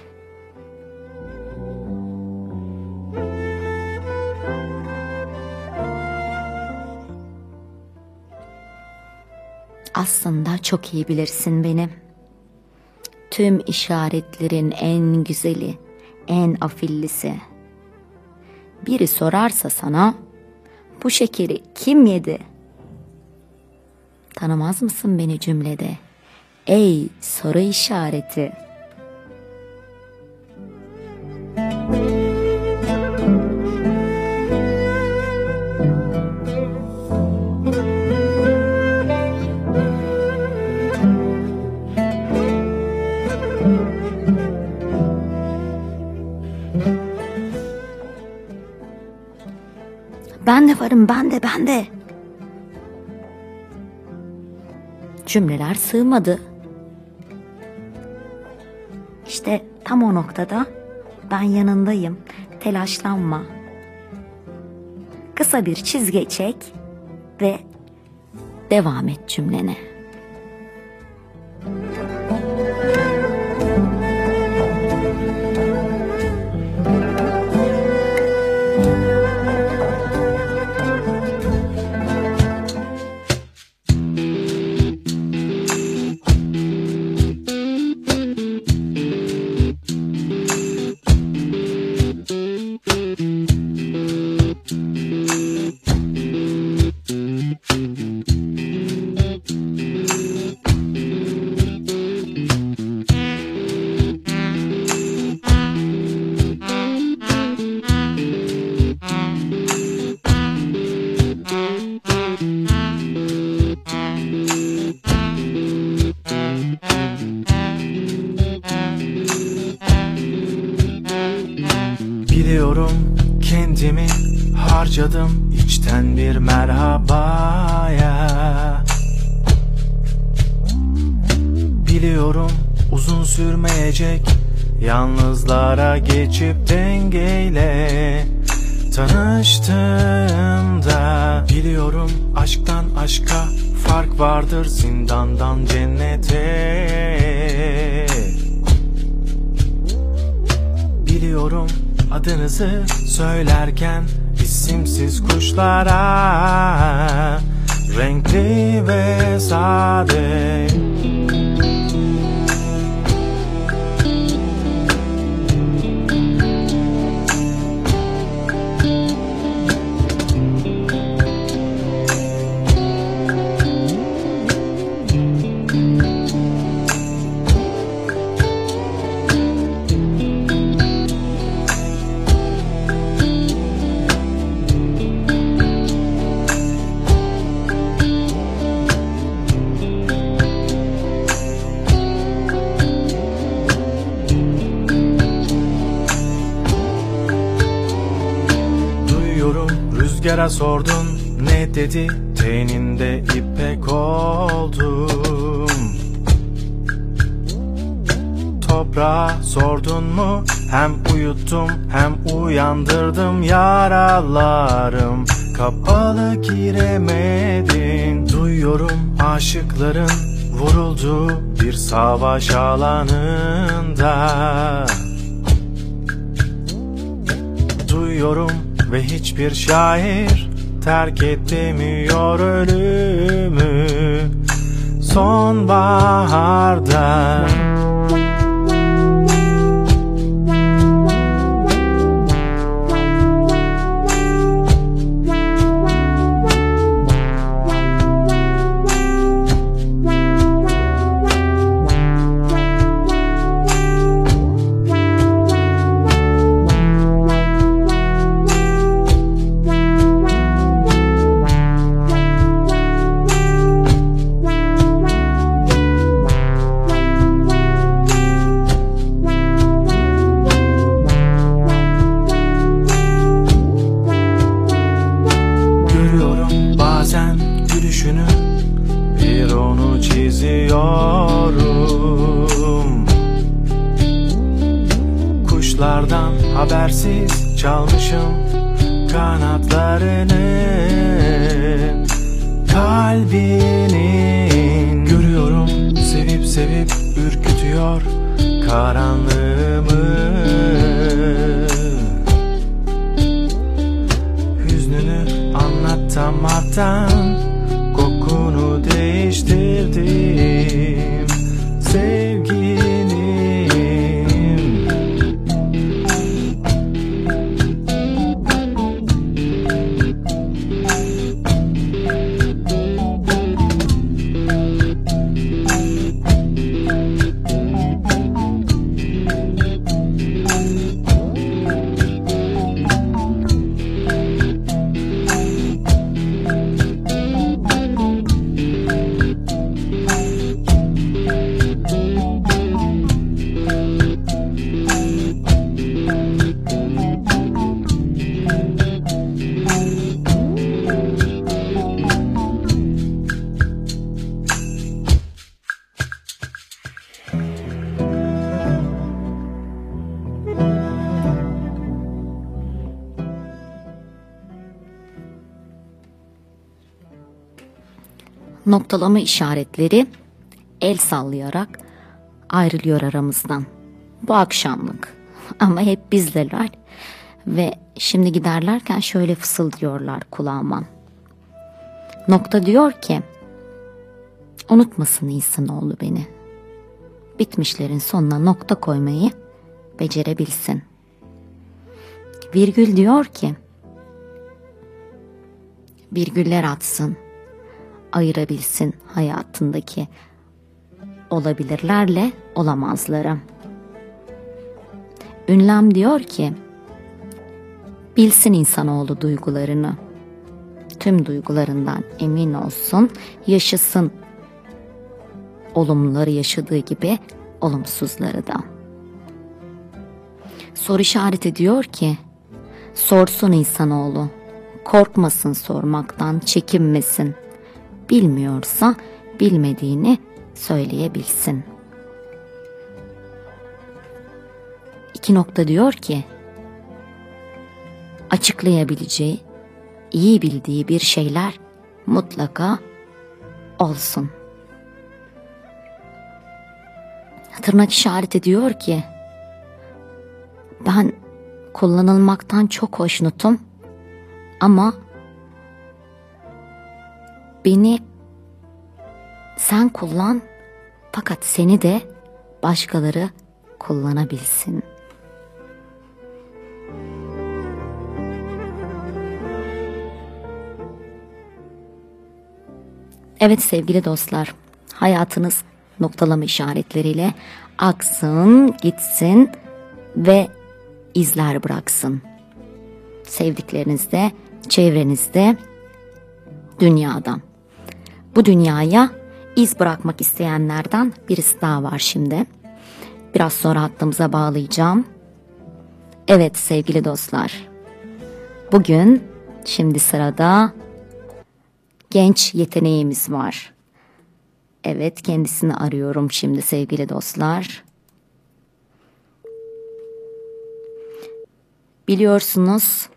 Aslında çok iyi bilirsin beni. Tüm işaretlerin en güzeli, en afillisi.'' Biri sorarsa sana bu şekeri kim yedi? Tanımaz mısın beni cümlede? Ey soru işareti. Ben de varım ben de ben de. Cümleler sığmadı. Tam o noktada ben yanındayım. Telaşlanma. Kısa bir çizgi çek ve devam et cümlene. Rüzgara sordun ne dedi? Teninde ipek oldum Toprağa sordun mu? Hem uyuttum hem uyandırdım yaralarım. Kapalı giremedin. Duyuyorum aşıkların vuruldu bir savaş alanında. Duyuyorum ve hiçbir şair terk edemiyor ölümü sonbaharda. Noktalama işaretleri el sallayarak ayrılıyor aramızdan. Bu akşamlık. Ama hep bizdeler. Ve şimdi giderlerken şöyle fısıldıyorlar kulağıma. Nokta diyor ki unutmasın insanoğlu beni. Bitmişlerin sonuna nokta koymayı becerebilsin. Virgül diyor ki virgüller atsın, ayırabilsin hayatındaki olabilirlerle olamazları. Ünlem diyor ki bilsin insanoğlu duygularını. Tüm duygularından emin olsun, yaşasın. Olumluları yaşadığı gibi olumsuzları da. Soru işareti diyor ki sorsun insanoğlu. Korkmasın sormaktan, çekinmesin. Bilmiyorsa bilmediğini söyleyebilsin. İki nokta diyor ki açıklayabileceği, iyi bildiği bir şeyler mutlaka olsun. Tırnak işareti diyor ki ben kullanılmaktan çok hoşnutum ama beni sen kullan fakat seni de başkaları kullanabilsin. Evet sevgili dostlar, hayatınız noktalama işaretleriyle aksın, gitsin ve izler bıraksın. Sevdiklerinizde, çevrenizde, dünyada. Bu dünyaya iz bırakmak isteyenlerden birisi daha var şimdi. Biraz sonra hattımıza bağlayacağım. Evet sevgili dostlar. Bugün şimdi sırada genç yeteneğimiz var. Evet kendisini arıyorum şimdi sevgili dostlar. Biliyorsunuz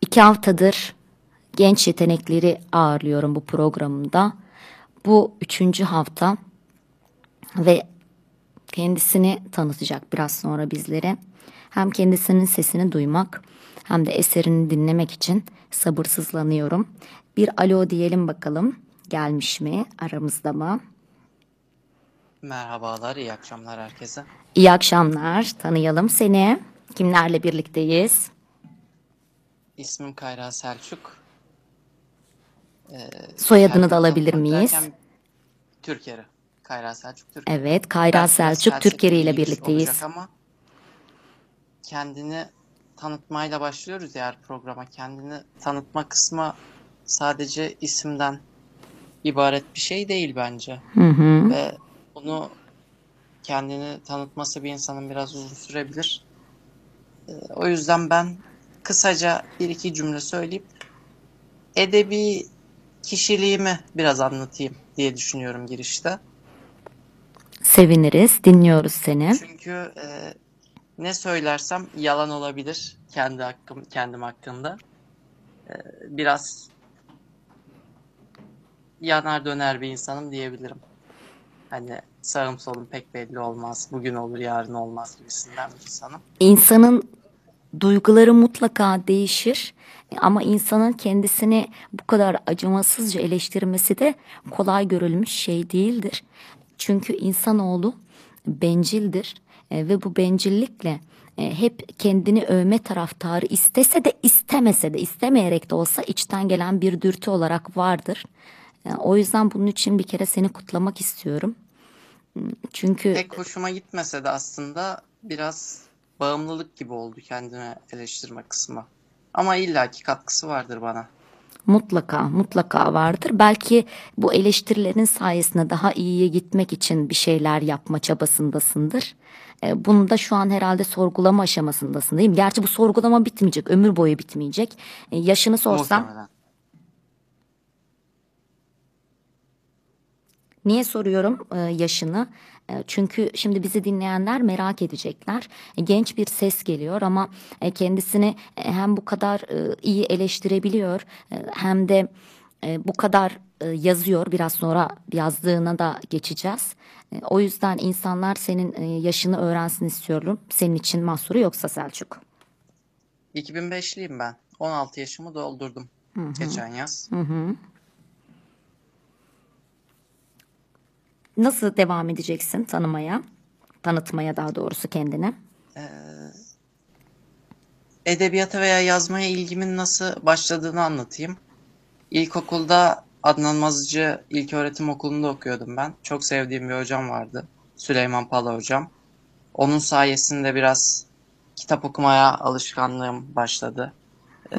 iki haftadır genç yetenekleri ağırlıyorum bu programımda. Bu üçüncü hafta ve kendisini tanıtacak biraz sonra bizlere. Hem kendisinin sesini duymak hem de eserini dinlemek için sabırsızlanıyorum. Bir alo diyelim bakalım. Gelmiş mi? Aramızda mı? Merhabalar, iyi akşamlar herkese. İyi akşamlar. Tanıyalım seni. Kimlerle birlikteyiz? İsmim Kayra Selçuk. Soyadını da alabilir miyiz? Türker'i. Kayra Selçuk Türker. Evet, Kayra Belki Selçuk Türkeri ile birlikteyiz. Ama kendini tanıtmayla başlıyoruz her programa. Kendini tanıtma kısmı sadece isimden ibaret bir şey değil bence. Hı hı. Ve bunu kendini tanıtması bir insanın biraz uzun sürebilir. O yüzden ben kısaca bir iki cümle söyleyip edebi kişiliğimi biraz anlatayım diye düşünüyorum girişte. Seviniriz. Dinliyoruz seni. Çünkü e, ne söylersem yalan olabilir kendi hakkım kendim hakkında. E, biraz yanar döner bir insanım diyebilirim. Hani sağım solum pek belli olmaz. Bugün olur yarın olmaz gibisinden bir insanım. İnsanın duyguları mutlaka değişir ama insanın kendisini bu kadar acımasızca eleştirmesi de kolay görülmüş şey değildir. Çünkü insanoğlu bencildir e, ve bu bencillikle e, hep kendini övme taraftarı istese de istemese de istemeyerek de olsa içten gelen bir dürtü olarak vardır. E, O yüzden bunun için bir kere seni kutlamak istiyorum. Çünkü Pek hoşuma gitmese de aslında biraz bağımlılık gibi oldu kendime eleştirme kısmı. Ama illaki katkısı vardır bana. Mutlaka, mutlaka vardır. Belki bu eleştirilerin sayesinde daha iyiye gitmek için bir şeyler yapma çabasındasındır. E, Bunu da şu an herhalde sorgulama aşamasındasın değil mi? Gerçi bu sorgulama bitmeyecek, ömür boyu bitmeyecek. E, Yaşını sorsam, Muhtemelen. niye soruyorum e, yaşını? E, Çünkü şimdi bizi dinleyenler merak edecekler. E, Genç bir ses geliyor ama e, kendisini hem bu kadar iyi eleştirebiliyor hem de bu kadar yazıyor. Biraz sonra yazdığına da geçeceğiz. O yüzden insanlar senin yaşını öğrensin istiyorum. Senin için mahsuru yoksa Selçuk. 2005'liyim ben. 16 yaşımı doldurdum geçen yaz. Nasıl devam edeceksin tanımaya? Tanıtmaya daha doğrusu kendini. Edebiyata veya yazmaya ilgimin nasıl başladığını anlatayım. İlkokulda Adnan Mazıcı İlköğretim Okulu'nda okuyordum ben. Çok sevdiğim bir hocam vardı. Süleyman Pala hocam. Onun sayesinde biraz kitap okumaya alışkanlığım başladı. Ee,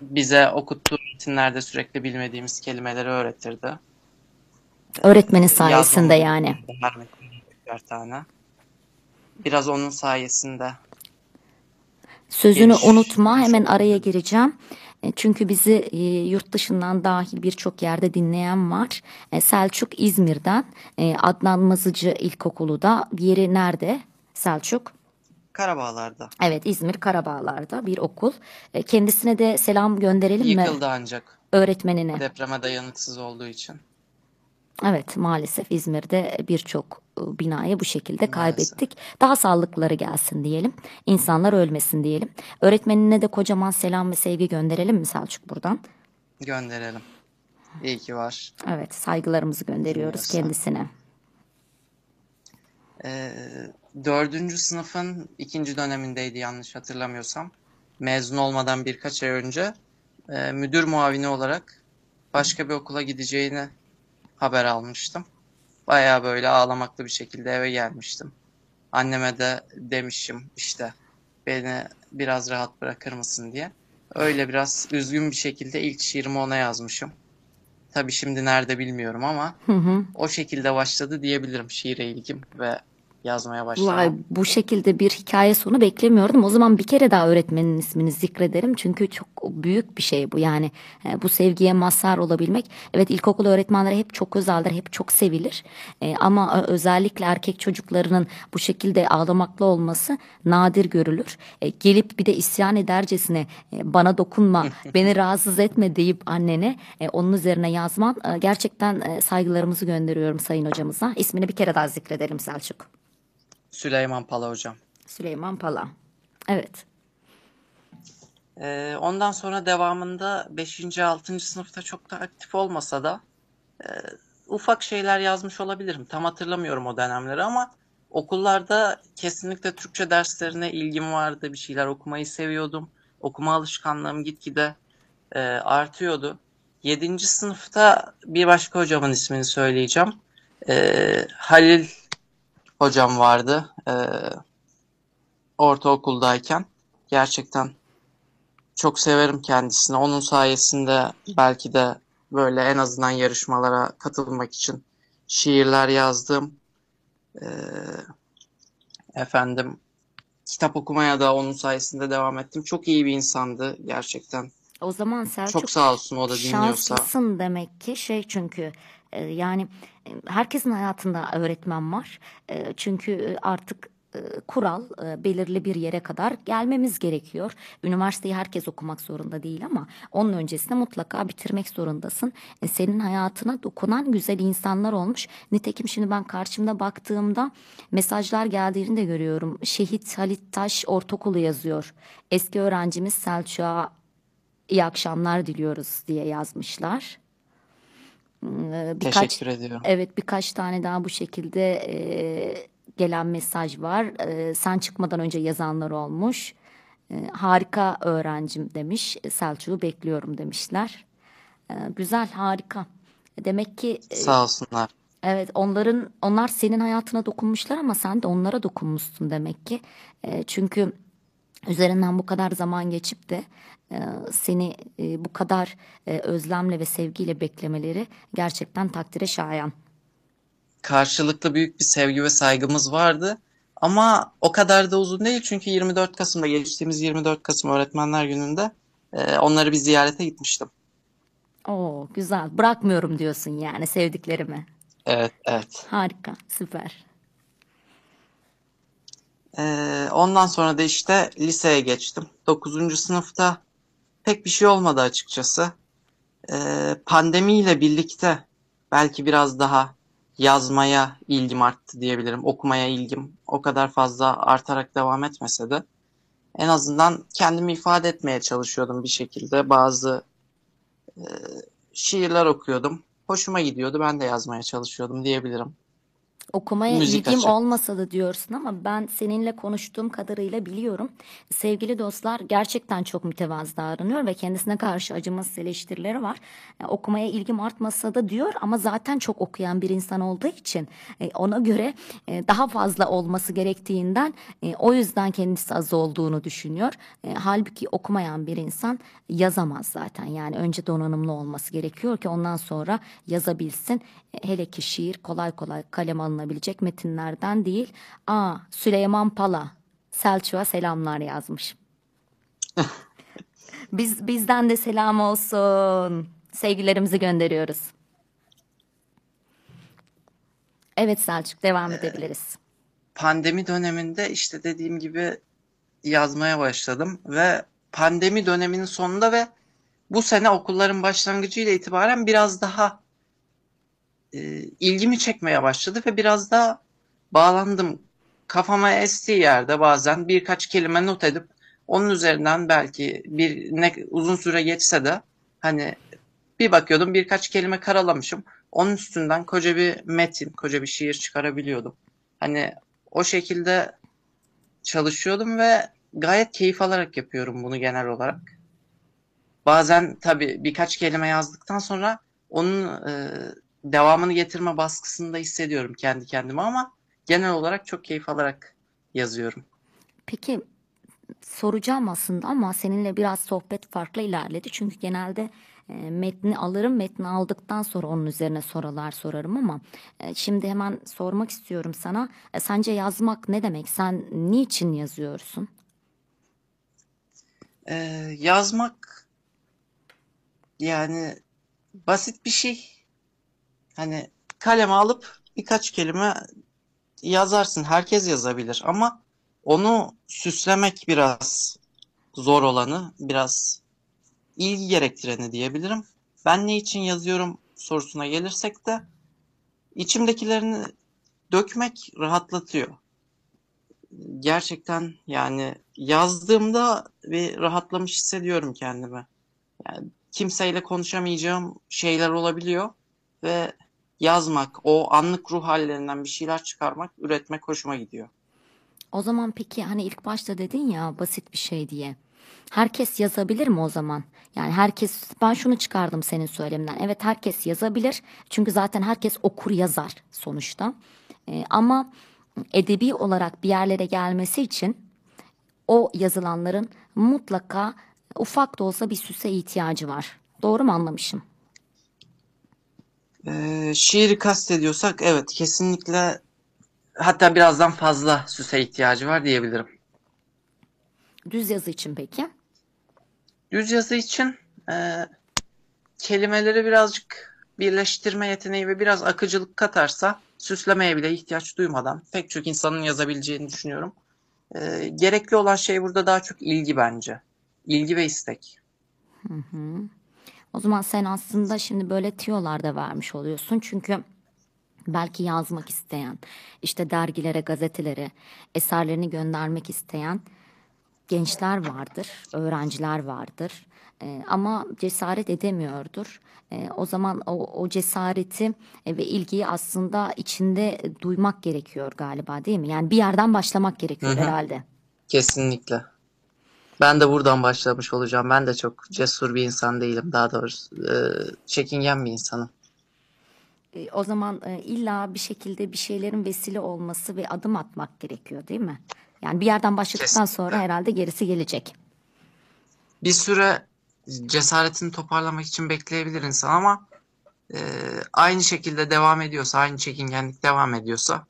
bize okuttuğu rutinlerde sürekli bilmediğimiz kelimeleri öğretirdi. Öğretmenin sayesinde Yazmamı yani. vermedi birer tane. Biraz onun sayesinde Sözünü Geliş- unutma hemen araya gireceğim. E, Çünkü bizi e, yurt dışından dahil birçok yerde dinleyen var. E, Selçuk İzmir'den e, Adnan Mazıcı İlkokulu da yeri nerede Selçuk? Karabağlar'da. Evet İzmir Karabağlar'da bir okul. E, Kendisine de selam gönderelim mi Yıkıldı ancak öğretmenine? depreme dayanıksız olduğu için. Evet maalesef İzmir'de birçok e, binayı bu şekilde Maalesef. kaybettik. Daha sağlıkları gelsin diyelim. İnsanlar ölmesin diyelim. Öğretmenine de kocaman selam ve sevgi gönderelim mi Selçuk buradan? Gönderelim. İyi ki var. Evet saygılarımızı gönderiyoruz Dinliyorsa. kendisine. Ee, dördüncü sınıfın ikinci dönemindeydi yanlış hatırlamıyorsam. Mezun olmadan birkaç ay önce e, müdür muavini olarak başka bir okula gideceğini haber almıştım. Bayağı böyle ağlamaklı bir şekilde eve gelmiştim. Anneme de demişim işte beni biraz rahat bırakır mısın diye. Öyle biraz üzgün bir şekilde ilk şiirimi ona yazmışım. Tabii şimdi nerede bilmiyorum ama o şekilde başladı diyebilirim şiire ilgim ve yazmaya başlamam. Vay bu şekilde bir hikaye sonu beklemiyordum. O zaman bir kere daha öğretmenin ismini zikrederim. Çünkü çok büyük bir şey bu. Yani e, bu sevgiye mazhar olabilmek. Evet ilkokul öğretmenleri hep çok özeldir, hep çok sevilir. E, ama ö- özellikle erkek çocuklarının bu şekilde ağlamaklı olması nadir görülür. E, gelip bir de isyan edercesine e, bana dokunma, beni rahatsız etme deyip annene e, onun üzerine yazman e, gerçekten e, saygılarımızı gönderiyorum sayın hocamıza. İsmini bir kere daha zikredelim Selçuk. Süleyman Pala hocam. Süleyman Pala. Evet. Ee, ondan sonra devamında 5. 6. sınıfta çok da aktif olmasa da e, ufak şeyler yazmış olabilirim. Tam hatırlamıyorum o dönemleri ama okullarda kesinlikle Türkçe derslerine ilgim vardı. Bir şeyler okumayı seviyordum. Okuma alışkanlığım gitgide e, artıyordu. 7. sınıfta bir başka hocamın ismini söyleyeceğim. E, Halil hocam vardı. E, ortaokuldayken. Gerçekten çok severim kendisini. Onun sayesinde belki de böyle en azından yarışmalara katılmak için şiirler yazdım. Ee, efendim kitap okumaya da onun sayesinde devam ettim. Çok iyi bir insandı gerçekten. O zaman Selçuk Çok sağ olsun o da dinliyorsa. şanslısın demek ki şey çünkü e, yani e, herkesin hayatında öğretmen var. E, çünkü e, artık e, kural belirli bir yere kadar gelmemiz gerekiyor. Üniversiteyi herkes okumak zorunda değil ama onun öncesinde mutlaka bitirmek zorundasın. Senin hayatına dokunan güzel insanlar olmuş. Nitekim şimdi ben karşımda baktığımda mesajlar geldiğini de görüyorum. Şehit Halit Taş Ortaokulu yazıyor. Eski öğrencimiz Selçuk'a iyi akşamlar diliyoruz diye yazmışlar. Birkaç, Teşekkür ediyorum. Evet birkaç tane daha bu şekilde e, gelen mesaj var. E, sen çıkmadan önce yazanlar olmuş. E, harika öğrencim demiş. Selçuk'u bekliyorum demişler. E, güzel harika. Demek ki e, Sağ olsunlar. Evet onların onlar senin hayatına dokunmuşlar ama sen de onlara dokunmuşsun demek ki. E, çünkü üzerinden bu kadar zaman geçip de e, seni e, bu kadar e, özlemle ve sevgiyle beklemeleri gerçekten takdire şayan. Karşılıklı büyük bir sevgi ve saygımız vardı. Ama o kadar da uzun değil çünkü 24 Kasım'da geçtiğimiz 24 Kasım Öğretmenler Günü'nde e, onları bir ziyarete gitmiştim. Oo güzel. Bırakmıyorum diyorsun yani sevdiklerimi. Evet, evet. Harika, süper. Ee, ondan sonra da işte liseye geçtim. 9. sınıfta pek bir şey olmadı açıkçası. Ee, pandemiyle birlikte belki biraz daha yazmaya ilgim arttı diyebilirim. Okumaya ilgim o kadar fazla artarak devam etmese de en azından kendimi ifade etmeye çalışıyordum bir şekilde. Bazı e, şiirler okuyordum. Hoşuma gidiyordu. Ben de yazmaya çalışıyordum diyebilirim. Okumaya Müzik ilgim açık. olmasa da diyorsun ama ben seninle konuştuğum kadarıyla biliyorum. Sevgili dostlar gerçekten çok mütevazı davranıyor ve kendisine karşı acımasız eleştirileri var. E, okumaya ilgim artmasa da diyor ama zaten çok okuyan bir insan olduğu için e, ona göre e, daha fazla olması gerektiğinden e, o yüzden kendisi az olduğunu düşünüyor. E, halbuki okumayan bir insan yazamaz zaten. Yani önce donanımlı olması gerekiyor ki ondan sonra yazabilsin. E, Hele ki şiir kolay kolay kalem alınabilecek metinlerden değil. Aa Süleyman Pala Selçuk'a selamlar yazmış. Biz bizden de selam olsun. Sevgilerimizi gönderiyoruz. Evet Selçuk devam edebiliriz. Pandemi döneminde işte dediğim gibi yazmaya başladım ve pandemi döneminin sonunda ve bu sene okulların başlangıcıyla itibaren biraz daha e, ilgimi çekmeye başladı ve biraz daha bağlandım. Kafama estiği yerde bazen birkaç kelime not edip onun üzerinden belki bir ne uzun süre geçse de hani bir bakıyordum birkaç kelime karalamışım. Onun üstünden koca bir metin, koca bir şiir çıkarabiliyordum. Hani o şekilde çalışıyordum ve gayet keyif alarak yapıyorum bunu genel olarak. Bazen tabii birkaç kelime yazdıktan sonra onun e, devamını getirme baskısını da hissediyorum kendi kendime ama genel olarak çok keyif alarak yazıyorum. Peki soracağım aslında ama seninle biraz sohbet farklı ilerledi. Çünkü genelde e, metni alırım. Metni aldıktan sonra onun üzerine sorular sorarım ama e, şimdi hemen sormak istiyorum sana. E, sence yazmak ne demek? Sen niçin yazıyorsun? Ee, yazmak yani basit bir şey. Hani kaleme alıp birkaç kelime yazarsın. Herkes yazabilir ama onu süslemek biraz zor olanı, biraz ilgi gerektireni diyebilirim. Ben ne için yazıyorum sorusuna gelirsek de içimdekilerini dökmek rahatlatıyor. Gerçekten yani yazdığımda bir rahatlamış hissediyorum kendimi. Yani kimseyle konuşamayacağım şeyler olabiliyor ve yazmak, o anlık ruh hallerinden bir şeyler çıkarmak, üretmek hoşuma gidiyor. O zaman peki hani ilk başta dedin ya basit bir şey diye. Herkes yazabilir mi o zaman? Yani herkes ben şunu çıkardım senin söyleminden. Evet herkes yazabilir. Çünkü zaten herkes okur yazar sonuçta. Ee, ama edebi olarak bir yerlere gelmesi için o yazılanların mutlaka ufak da olsa bir süse ihtiyacı var. Doğru mu anlamışım? Ee, şiiri kastediyorsak evet kesinlikle hatta birazdan fazla süse ihtiyacı var diyebilirim. Düz yazı için peki? Düz yazı için e, kelimeleri birazcık birleştirme yeteneği ve biraz akıcılık katarsa süslemeye bile ihtiyaç duymadan pek çok insanın yazabileceğini düşünüyorum. E, gerekli olan şey burada daha çok ilgi bence. İlgi ve istek. O zaman sen aslında şimdi böyle tiyolar da vermiş oluyorsun. Çünkü belki yazmak isteyen, işte dergilere, gazetelere eserlerini göndermek isteyen gençler vardır, öğrenciler vardır. Ee, ama cesaret edemiyordur. Ee, o zaman o, o cesareti e, ve ilgiyi aslında içinde duymak gerekiyor galiba değil mi? Yani bir yerden başlamak gerekiyor Hı hı. herhalde. Kesinlikle. Ben de buradan başlamış olacağım. Ben de çok cesur bir insan değilim. Daha doğrusu e, çekingen bir insanım. E, O zaman e, illa bir şekilde bir şeylerin vesile olması ve adım atmak gerekiyor değil mi? Yani bir yerden başladıktan sonra herhalde gerisi gelecek. Bir süre cesaretini toparlamak için bekleyebilir insan ama e, aynı şekilde devam ediyorsa, aynı çekingenlik devam ediyorsa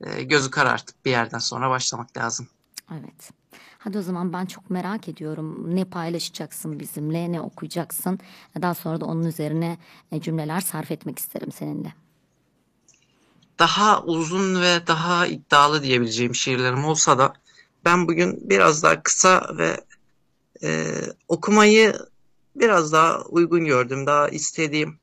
e, gözü karartıp bir yerden sonra başlamak lazım. Evet. Hadi o zaman ben çok merak ediyorum. Ne paylaşacaksın bizimle, ne okuyacaksın? Daha sonra da onun üzerine e, cümleler sarf etmek isterim seninle. Daha uzun ve daha iddialı diyebileceğim şiirlerim olsa da ben bugün biraz daha kısa ve e, okumayı biraz daha uygun gördüm, daha istediğim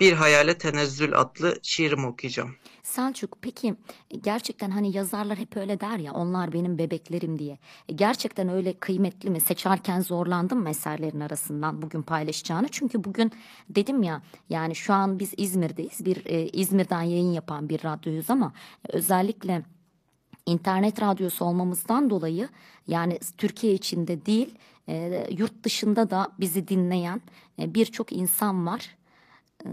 Bir Hayale Tenezzül adlı şiirimi okuyacağım. Selçuk peki gerçekten hani yazarlar hep öyle der ya onlar benim bebeklerim diye. E, Gerçekten öyle kıymetli mi? Seçerken zorlandın mı eserlerin arasından bugün paylaşacağını? Çünkü bugün dedim ya yani şu an biz İzmir'deyiz. Bir e, İzmir'den yayın yapan bir radyoyuz ama özellikle internet radyosu olmamızdan dolayı yani Türkiye içinde değil e, yurt dışında da bizi dinleyen e, birçok insan var. E,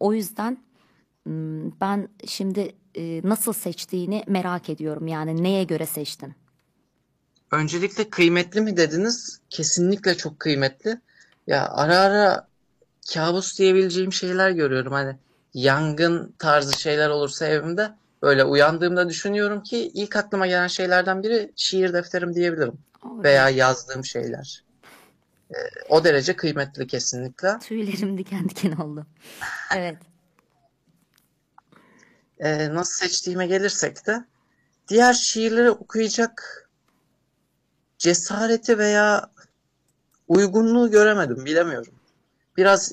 o yüzden ben şimdi e, nasıl seçtiğini merak ediyorum. Yani neye göre seçtin? Öncelikle kıymetli mi dediniz? Kesinlikle çok kıymetli. Ya ara ara kabus diyebileceğim şeyler görüyorum. Hani yangın tarzı şeyler olursa evimde böyle uyandığımda düşünüyorum ki ilk aklıma gelen şeylerden biri şiir defterim diyebilirim. Veya yazdığım şeyler. Ee, o derece kıymetli kesinlikle. Tüylerim diken diken oldu. Evet. Ee, nasıl seçtiğime gelirsek de diğer şiirleri okuyacak cesareti veya uygunluğu göremedim bilemiyorum. Biraz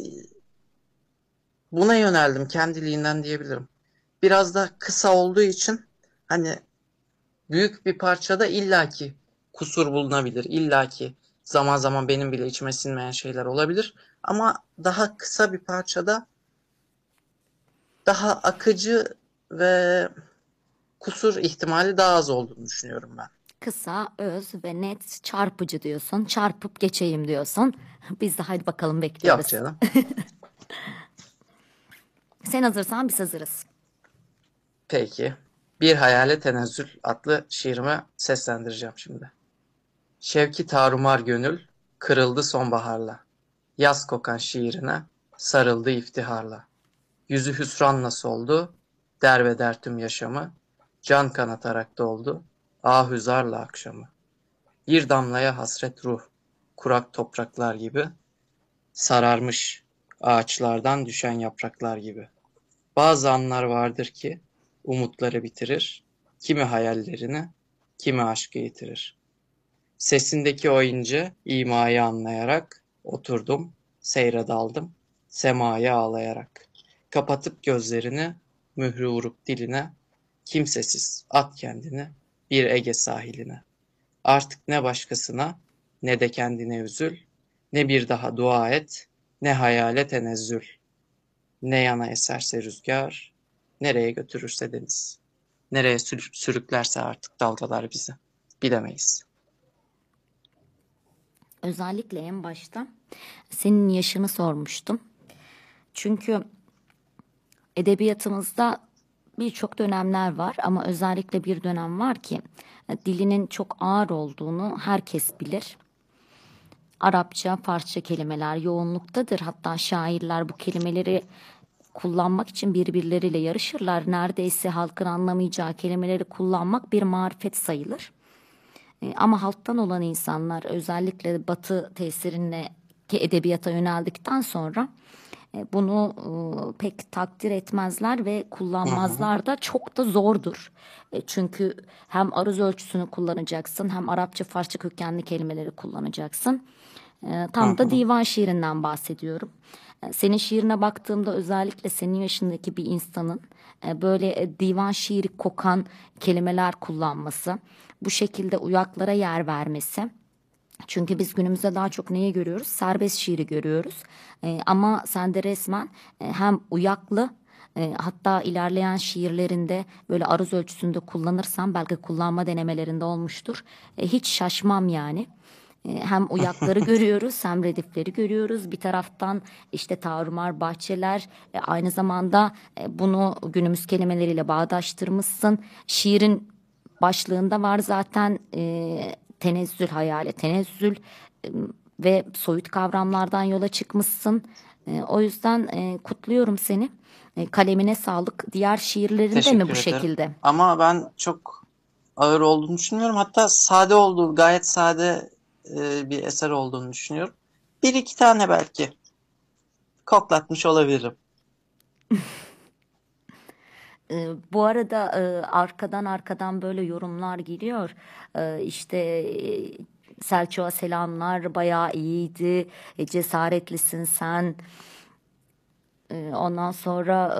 buna yöneldim kendiliğinden diyebilirim. Biraz da kısa olduğu için hani büyük bir parçada illaki kusur bulunabilir. illaki zaman zaman benim bile içime sinmeyen şeyler olabilir. Ama daha kısa bir parçada daha akıcı ve kusur ihtimali daha az olduğunu düşünüyorum ben. Kısa, öz ve net çarpıcı diyorsun. Çarpıp geçeyim diyorsun. Biz de hadi bakalım bekliyoruz. Yok canım. Sen hazırsan biz hazırız. Peki. Bir Hayale Tenezzül adlı şiirimi seslendireceğim şimdi. Şevki tarumar gönül kırıldı sonbaharla. Yaz kokan şiirine sarıldı iftiharla. Yüzü hüsranla soldu, derbeder tüm yaşamı. Can kanatarak doldu, ah hüzarla akşamı. Bir damlaya hasret ruh, kurak topraklar gibi. Sararmış ağaçlardan düşen yapraklar gibi. Bazı anlar vardır ki umutları bitirir, kimi hayallerini, kimi aşkı yitirir. Sesindeki o ince imayı anlayarak oturdum, seyre daldım, semaya ağlayarak. Kapatıp gözlerini, mührü vurup diline, kimsesiz at kendini bir Ege sahiline. Artık ne başkasına ne de kendine üzül, ne bir daha dua et, ne hayale tenezzül. Ne yana eserse rüzgar, nereye götürürse deniz. Nereye sür- sürüklerse artık dalgalar bizi. Bilemeyiz. Özellikle en başta senin yaşını sormuştum. Çünkü edebiyatımızda birçok dönemler var ama özellikle bir dönem var ki e, dilinin çok ağır olduğunu herkes bilir. Arapça, Farsça kelimeler yoğunluktadır. Hatta şairler bu kelimeleri kullanmak için birbirleriyle yarışırlar. Neredeyse halkın anlamayacağı kelimeleri kullanmak bir marifet sayılır. E, Ama halktan olan insanlar özellikle Batı tesirine ki edebiyata yöneldikten sonra bunu e, pek takdir etmezler ve kullanmazlar da çok da zordur. E, Çünkü hem aruz ölçüsünü kullanacaksın hem Arapça, Farsça kökenli kelimeleri kullanacaksın. E, Tam da divan şiirinden bahsediyorum. E, Senin şiirine baktığımda özellikle senin yaşındaki bir insanın e, böyle e, divan şiiri kokan kelimeler kullanması, bu şekilde uyaklara yer vermesi. Çünkü biz günümüzde daha çok neyi görüyoruz? Serbest şiiri görüyoruz. E, ama sende resmen e, hem uyaklı e, hatta ilerleyen şiirlerinde böyle aruz ölçüsünde kullanırsam belki kullanma denemelerinde olmuştur. E, hiç şaşmam yani. E, Hem uyakları görüyoruz hem redifleri görüyoruz. Bir taraftan işte tarumar bahçeler aynı zamanda bunu günümüz kelimeleriyle bağdaştırmışsın. Şiirin başlığında var zaten tenezzül hayali, tenezzül ve soyut kavramlardan yola çıkmışsın. O yüzden kutluyorum seni. Kalemine sağlık. Diğer şiirlerinde Teşekkür mi bu ederim. şekilde? Ama ben çok ağır olduğunu düşünmüyorum. Hatta sade olduğu, gayet sade bir eser olduğunu düşünüyorum. Bir iki tane belki koklatmış olabilirim. Ee, bu arada e, arkadan arkadan böyle yorumlar geliyor. Ee, işte e, Selçuk'a selamlar bayağı iyiydi. E, cesaretlisin sen. E, Ondan sonra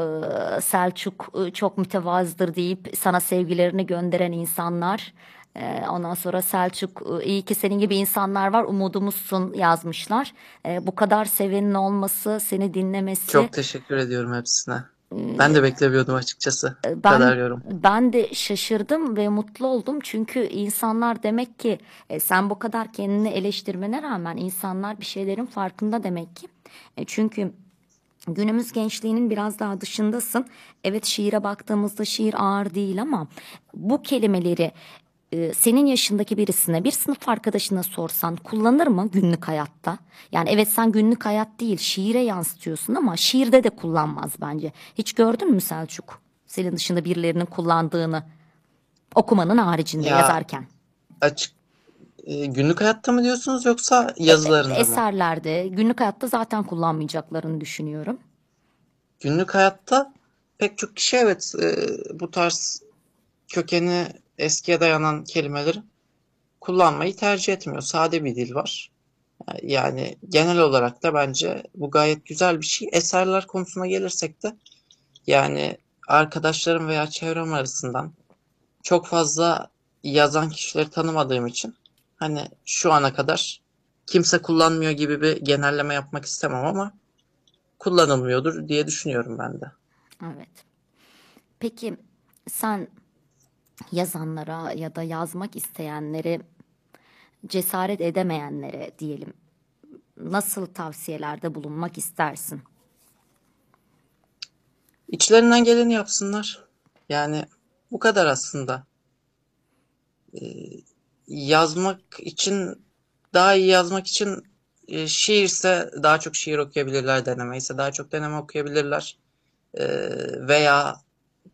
e, Selçuk e, çok mütevazıdır deyip sana sevgilerini gönderen insanlar. E, Ondan sonra Selçuk e, iyi ki senin gibi insanlar var umudumuzsun yazmışlar. E, Bu kadar sevenin olması, seni dinlemesi. Çok teşekkür ediyorum hepsine. Ben de beklemiyordum açıkçası. Ee, Ben kadar yorum. ben de şaşırdım ve mutlu oldum çünkü insanlar demek ki e, sen bu kadar kendini eleştirmene rağmen insanlar bir şeylerin farkında demek ki. E, çünkü günümüz gençliğinin biraz daha dışındasın. Evet şiire baktığımızda şiir ağır değil ama bu kelimeleri e, senin yaşındaki birisine bir sınıf arkadaşına sorsan kullanır mı günlük hayatta? Yani evet sen günlük hayat değil şiire yansıtıyorsun ama şiirde de kullanmaz bence. Hiç gördün mü Selçuk? Senin dışında birilerinin kullandığını okumanın haricinde Ya, yazarken. Açık e, günlük hayatta mı diyorsunuz yoksa yazılarında mı? Eserlerde günlük hayatta zaten kullanmayacaklarını düşünüyorum. Günlük hayatta pek çok kişi evet e, bu tarz kökeni eskiye dayanan kelimeleri kullanmayı tercih etmiyor. Sade bir dil var. Yani genel olarak da bence bu gayet güzel bir şey. Eserler konusuna gelirsek de yani arkadaşlarım veya çevrem arasından çok fazla yazan kişileri tanımadığım için hani şu ana kadar kimse kullanmıyor gibi bir genelleme yapmak istemem ama kullanılmıyordur diye düşünüyorum ben de. Evet. Peki sen yazanlara ya da yazmak isteyenlere cesaret edemeyenlere diyelim nasıl tavsiyelerde bulunmak istersin? İçlerinden geleni yapsınlar. Yani bu kadar aslında. Ee, yazmak için daha iyi yazmak için e, şiirse daha çok şiir okuyabilirler, deneme ise daha çok deneme okuyabilirler. Ee, veya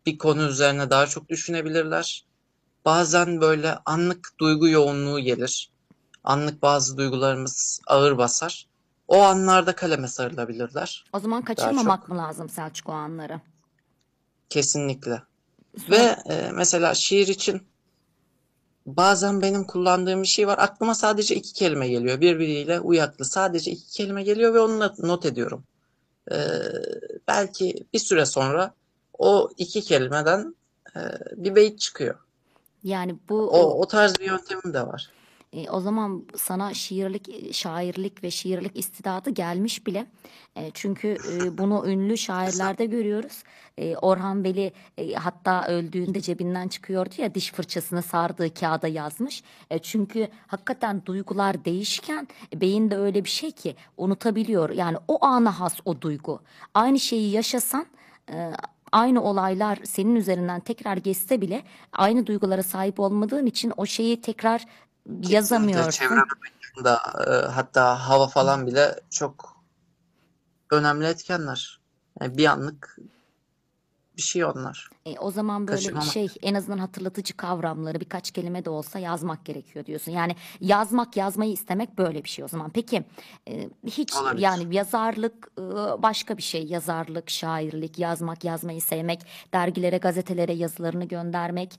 bir konu üzerine daha çok düşünebilirler. Bazen böyle anlık duygu yoğunluğu gelir. Anlık bazı duygularımız ağır basar. O anlarda kaleme sarılabilirler. O zaman kaçırmamak mı lazım Selçuk o anları? Kesinlikle. Ve e, mesela şiir için bazen benim kullandığım bir şey var. Aklıma sadece iki kelime geliyor. Birbiriyle uyaklı. Sadece iki kelime geliyor ve onu not- ediyorum. E, belki bir süre sonra o iki kelimeden e, bir beyit çıkıyor. Yani bu O, o tarz bir yöntemim de var. E, o zaman sana şiirlik, şairlik ve şiirlik istidadı gelmiş bile. E, çünkü e, bunu ünlü şairlerde görüyoruz. E, Orhan Veli e, hatta öldüğünde cebinden çıkıyordu ya diş fırçasını sardığı kağıda yazmış. E, çünkü hakikaten duygular değişken beyin de öyle bir şey ki unutabiliyor. Yani o ana has o duygu. Aynı şeyi yaşasan e, aynı olaylar senin üzerinden tekrar geçse bile aynı duygulara sahip olmadığın için o şeyi tekrar yazamıyorsun. Çevre da e, hatta hava falan bile çok önemli etkenler. Yani bir anlık bir şey onlar. E, o zaman böyle Kaçırmamak. şey en azından hatırlatıcı kavramları birkaç kelime de olsa yazmak gerekiyor diyorsun. Yani yazmak yazmayı istemek böyle bir şey o zaman. Peki e, hiç Olabilir. yani yazarlık e, başka bir şey. Yazarlık, şairlik, yazmak, yazmayı sevmek, dergilere, gazetelere yazılarını göndermek.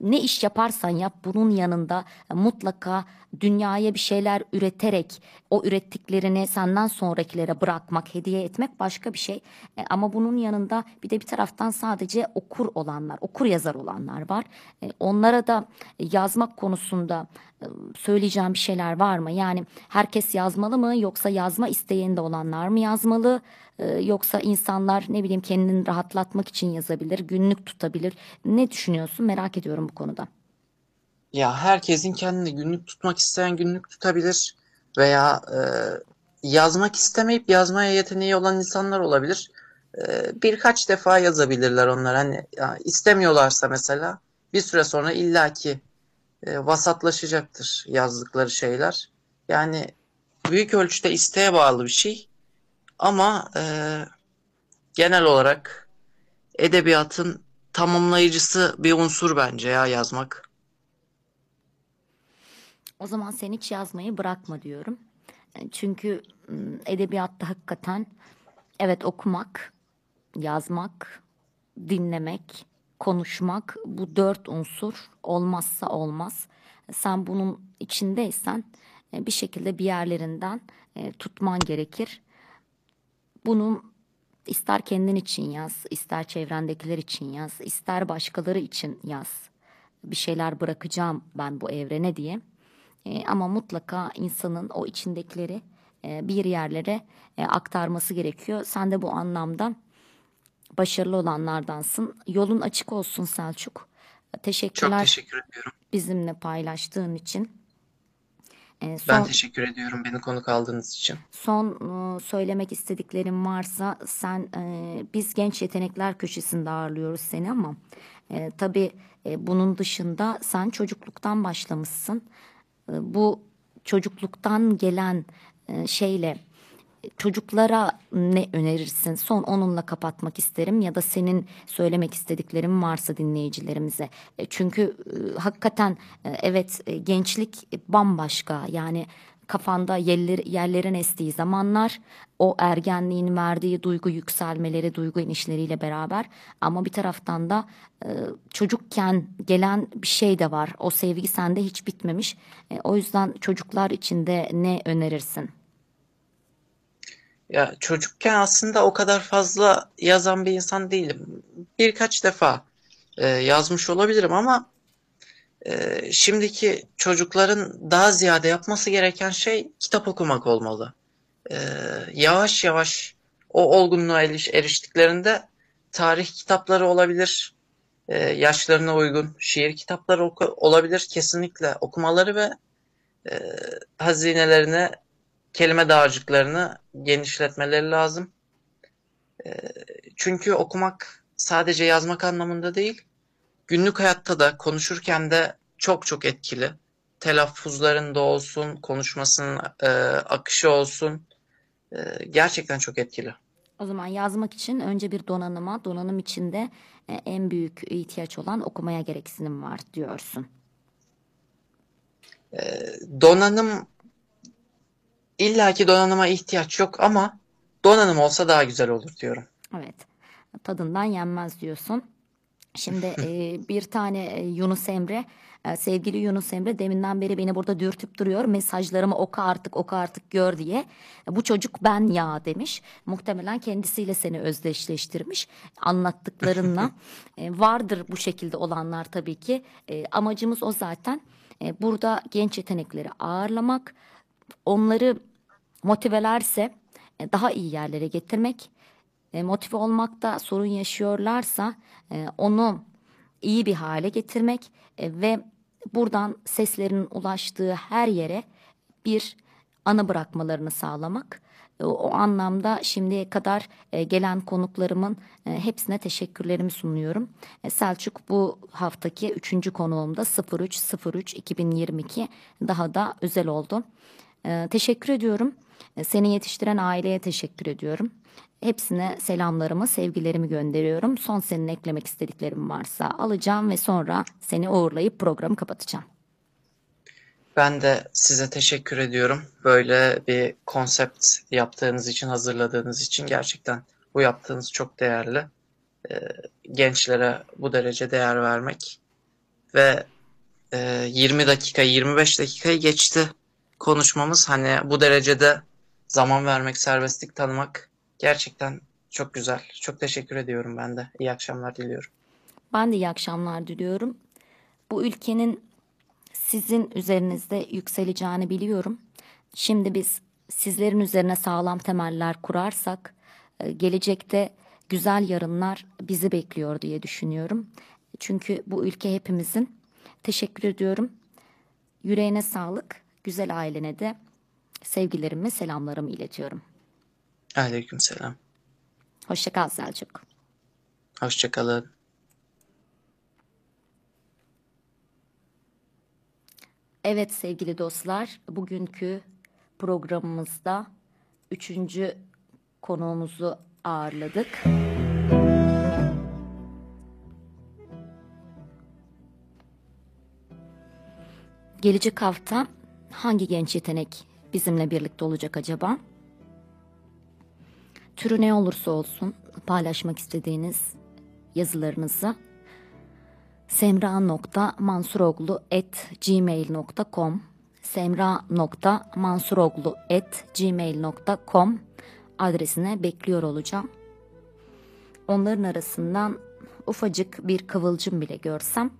Ne iş yaparsan yap bunun yanında mutlaka dünyaya bir şeyler üreterek o ürettiklerini senden sonrakilere bırakmak, hediye etmek başka bir şey. E, ama bunun yanında bir de bir taraftan sadece okur olanlar, okur yazar olanlar var. E, onlara da yazmak konusunda e, söyleyeceğim bir şeyler var mı? Yani herkes yazmalı mı yoksa yazma isteğinde olanlar mı yazmalı? E, yoksa insanlar ne bileyim kendini rahatlatmak için yazabilir, günlük tutabilir. Ne düşünüyorsun? Merak ediyorum bu konuda. Ya herkesin kendini günlük tutmak isteyen günlük tutabilir veya e, yazmak istemeyip yazmaya yeteneği olan insanlar olabilir. E, birkaç defa yazabilirler onlar. Hani ya, istemiyorlarsa mesela bir süre sonra illaki e, vasatlaşacaktır yazdıkları şeyler. Yani büyük ölçüde isteğe bağlı bir şey. Ama e, genel olarak edebiyatın tamamlayıcısı bir unsur bence ya yazmak. O zaman sen hiç yazmayı bırakma diyorum. E, Çünkü edebiyatta hakikaten evet okumak, yazmak, dinlemek, konuşmak bu dört unsur olmazsa olmaz. Sen bunun içindeysen e, bir şekilde bir yerlerinden e, tutman gerekir. Bunu ister kendin için yaz, ister çevrendekiler için yaz, ister başkaları için yaz. Bir şeyler bırakacağım ben bu evrene diye. E, ama mutlaka insanın o içindekileri bir yerlere aktarması gerekiyor. Sen de bu anlamda başarılı olanlardansın. Yolun açık olsun Selçuk. Teşekkürler Çok teşekkür ediyorum. bizimle paylaştığın için. E, son, Ben teşekkür ediyorum beni konuk aldığınız için. son e, söylemek istediklerim varsa sen e, biz genç yetenekler köşesinde ağırlıyoruz seni ama e, tabii e, bunun dışında sen çocukluktan başlamışsın. E, bu çocukluktan gelen e, şeyle çocuklara ne önerirsin? Son onunla kapatmak isterim ya da senin söylemek istediklerin varsa dinleyicilerimize. E, Çünkü e, hakikaten e, evet gençlik bambaşka yani kafanda yerler, yerlerin estiği zamanlar o ergenliğin verdiği duygu yükselmeleri, duygu inişleriyle beraber ama bir taraftan da e, çocukken gelen bir şey de var. O sevgi sende hiç bitmemiş. E, o yüzden çocuklar için de ne önerirsin? Ya çocukken aslında o kadar fazla yazan bir insan değilim. Birkaç defa e, yazmış olabilirim ama e, şimdiki çocukların daha ziyade yapması gereken şey kitap okumak olmalı. E, yavaş yavaş o olgunluğa eriş- eriştiklerinde tarih kitapları olabilir, e, yaşlarına uygun şiir kitapları oku- olabilir kesinlikle okumaları ve e, hazinelerini kelime dağarcıklarını genişletmeleri lazım. Ee, Çünkü okumak sadece yazmak anlamında değil, günlük hayatta da konuşurken de çok çok etkili. Telaffuzlarında olsun, konuşmasının e, akışı olsun, e, gerçekten çok etkili. O zaman yazmak için önce bir donanıma, donanım içinde e, en büyük ihtiyaç olan okumaya gereksinim var diyorsun. Donanım illaki donanıma ihtiyaç yok ama donanım olsa daha güzel olur diyorum. Evet. Tadından yenmez diyorsun. Şimdi e, bir tane e, Yunus Emre, e, sevgili Yunus Emre deminden beri beni burada dürtüp duruyor. Mesajlarımı oku artık oku artık gör diye. Bu çocuk ben ya demiş. Muhtemelen kendisiyle seni özdeşleştirmiş. Anlattıklarınla. E, vardır bu şekilde olanlar tabii ki. E, amacımız o zaten. E, burada genç yetenekleri ağırlamak. Onları motivelerse e, daha iyi yerlere getirmek. E, motive olmakta sorun yaşıyorlarsa e, onu iyi bir hale getirmek ve buradan seslerinin ulaştığı her yere bir anı bırakmalarını sağlamak. O, anlamda şimdiye kadar gelen konuklarımın hepsine teşekkürlerimi sunuyorum. Selçuk bu haftaki üçüncü konuğumda 03.03.2022 daha da özel oldu. Teşekkür ediyorum. E, Seni yetiştiren aileye teşekkür ediyorum. Hepsine selamlarımı, sevgilerimi gönderiyorum. Son senin eklemek istediklerim varsa alacağım ve sonra seni uğurlayıp programı kapatacağım. Ben de size teşekkür ediyorum. Böyle bir konsept yaptığınız için, hazırladığınız için gerçekten bu yaptığınız çok değerli. Ee, gençlere bu derece değer vermek ve e, 20 dakika, 25 dakikayı geçti konuşmamız. Hani bu derecede zaman vermek, serbestlik tanımak gerçekten çok güzel. Çok teşekkür ediyorum ben de. İyi akşamlar diliyorum. Ben de iyi akşamlar diliyorum. Bu ülkenin sizin üzerinizde yükseleceğini biliyorum. Şimdi biz sizlerin üzerine sağlam temeller kurarsak e, gelecekte güzel yarınlar bizi bekliyor diye düşünüyorum. Çünkü bu ülke hepimizin. Teşekkür ediyorum. Yüreğine sağlık. Güzel ailene de sevgilerimi, selamlarımı iletiyorum. Aleykümselam. Hoşça kal Selçuk. Hoşçakalın. Evet sevgili dostlar, bugünkü programımızda üçüncü konuğumuzu ağırladık. Gelecek hafta hangi genç yetenek bizimle birlikte olacak acaba? Türü ne olursa olsun paylaşmak istediğiniz yazılarınızı semra.mansuroglu@gmail.com semra.mansuroglu@gmail.com adresine bekliyor olacağım. Onların arasından ufacık bir kıvılcım bile görsem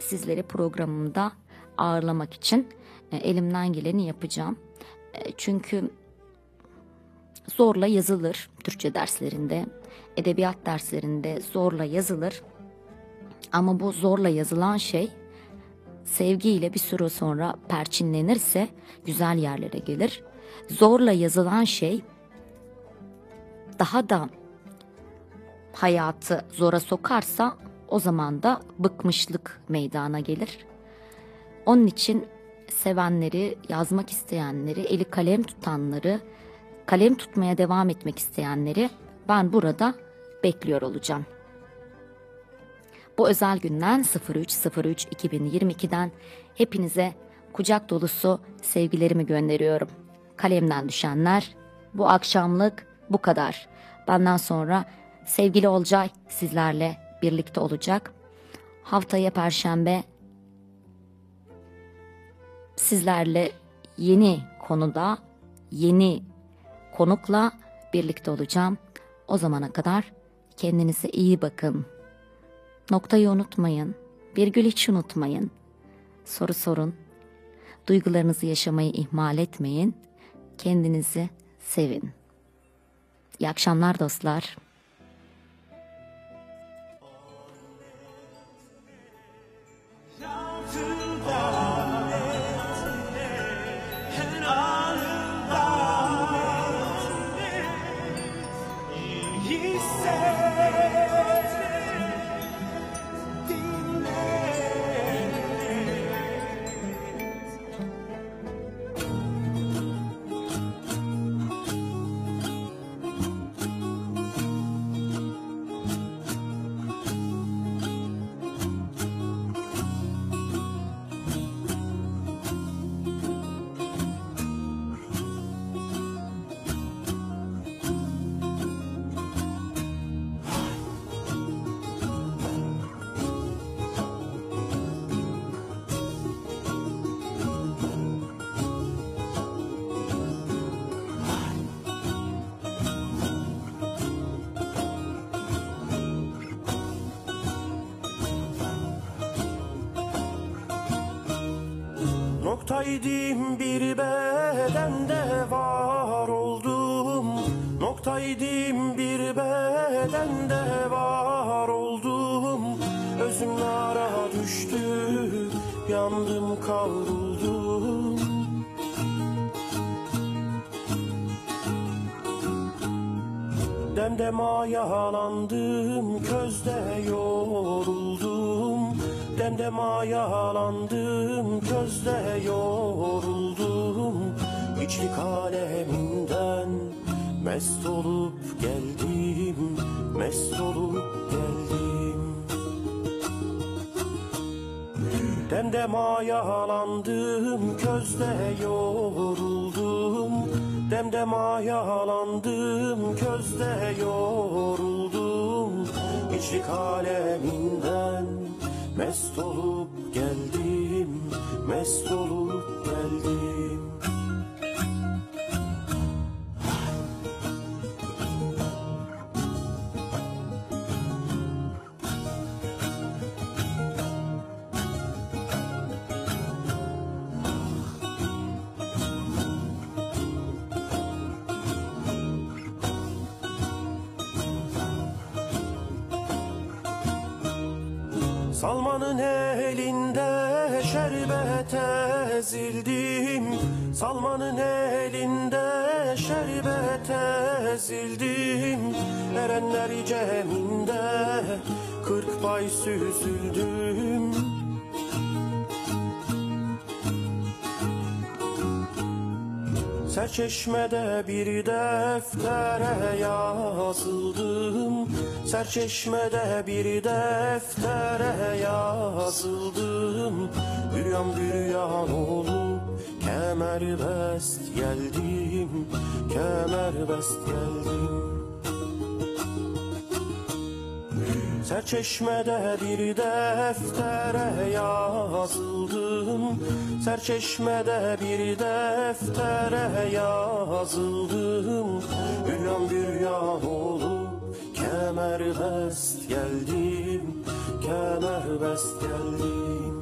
sizleri programımda ağırlamak için e, elimden geleni yapacağım. E, çünkü zorla yazılır Türkçe derslerinde, edebiyat derslerinde zorla yazılır. Ama bu zorla yazılan şey sevgiyle bir süre sonra perçinlenirse güzel yerlere gelir. Zorla yazılan şey daha da hayatı zora sokarsa o zaman da bıkmışlık meydana gelir. Onun için sevenleri, yazmak isteyenleri, eli kalem tutanları, kalem tutmaya devam etmek isteyenleri ben burada bekliyor olacağım. Bu özel günden 03.03.2022'den hepinize kucak dolusu sevgilerimi gönderiyorum. Kalemden düşenler bu akşamlık bu kadar. Benden sonra sevgili Olcay sizlerle birlikte olacak. Haftaya perşembe sizlerle yeni konuda yeni konukla birlikte olacağım. O zamana kadar kendinize iyi bakın. Noktayı unutmayın. Virgül hiç unutmayın. Soru sorun. Duygularınızı yaşamayı ihmal etmeyin. Kendinizi sevin. İyi akşamlar dostlar. Noktaydım bir bedende var oldum. Noktaydım bir bedende var oldum. Özüm nara düştü yandım kavruldum. Demdem ayalandım mest olup geldim Mest olup Serçeşmede bir deftere yazıldım. Serçeşmede bir deftere yazıldım. Büryan büryan olup kemerbest geldim. Kemerbest geldim Serçeşmede bir deftere yazıldım Serçeşmede bir deftere yazıldım Büryan büryan olup kemerbest geldim Kemerbest geldim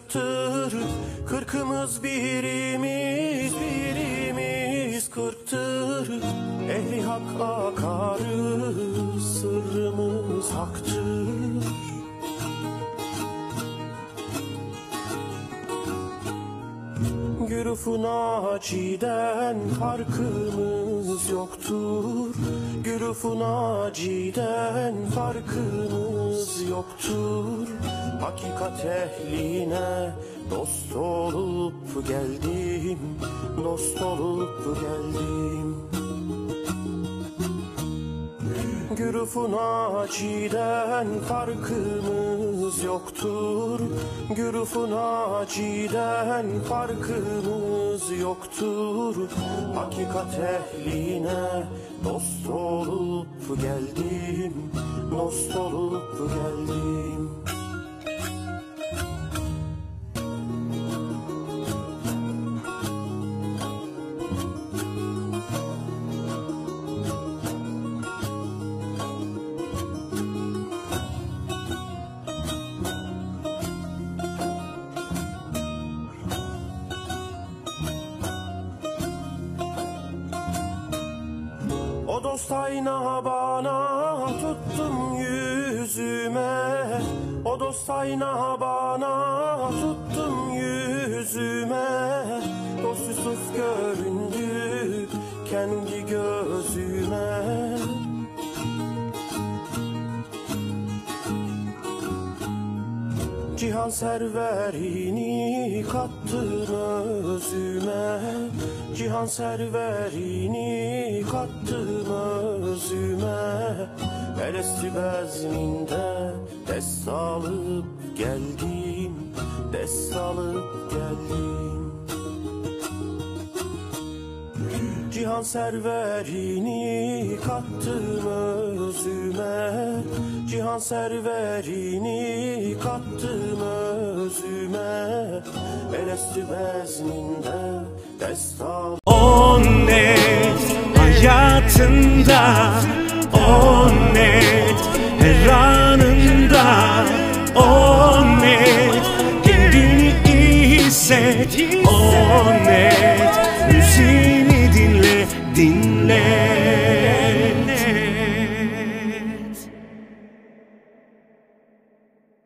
birimiz kırktır. Kırkımız birimiz, birimiz kırktır. Ehli hak akarı, sırrımız haktır. Gürufun aciden farkımız yoktur Gürufun aciden farkımız Hakikat ehline dost olup geldim Dost olup geldim. Gürufun aciden farkımız yoktur Gürufun aciden farkımız yoktur. Hakikat ehline dost olup geldim serverini kattın özüme Elesti bezminde dest alıp geldim Dest alıp geldim. Cihan serverini kattın özüme Cihan serverini kattın özüme Elesti bezninde dest al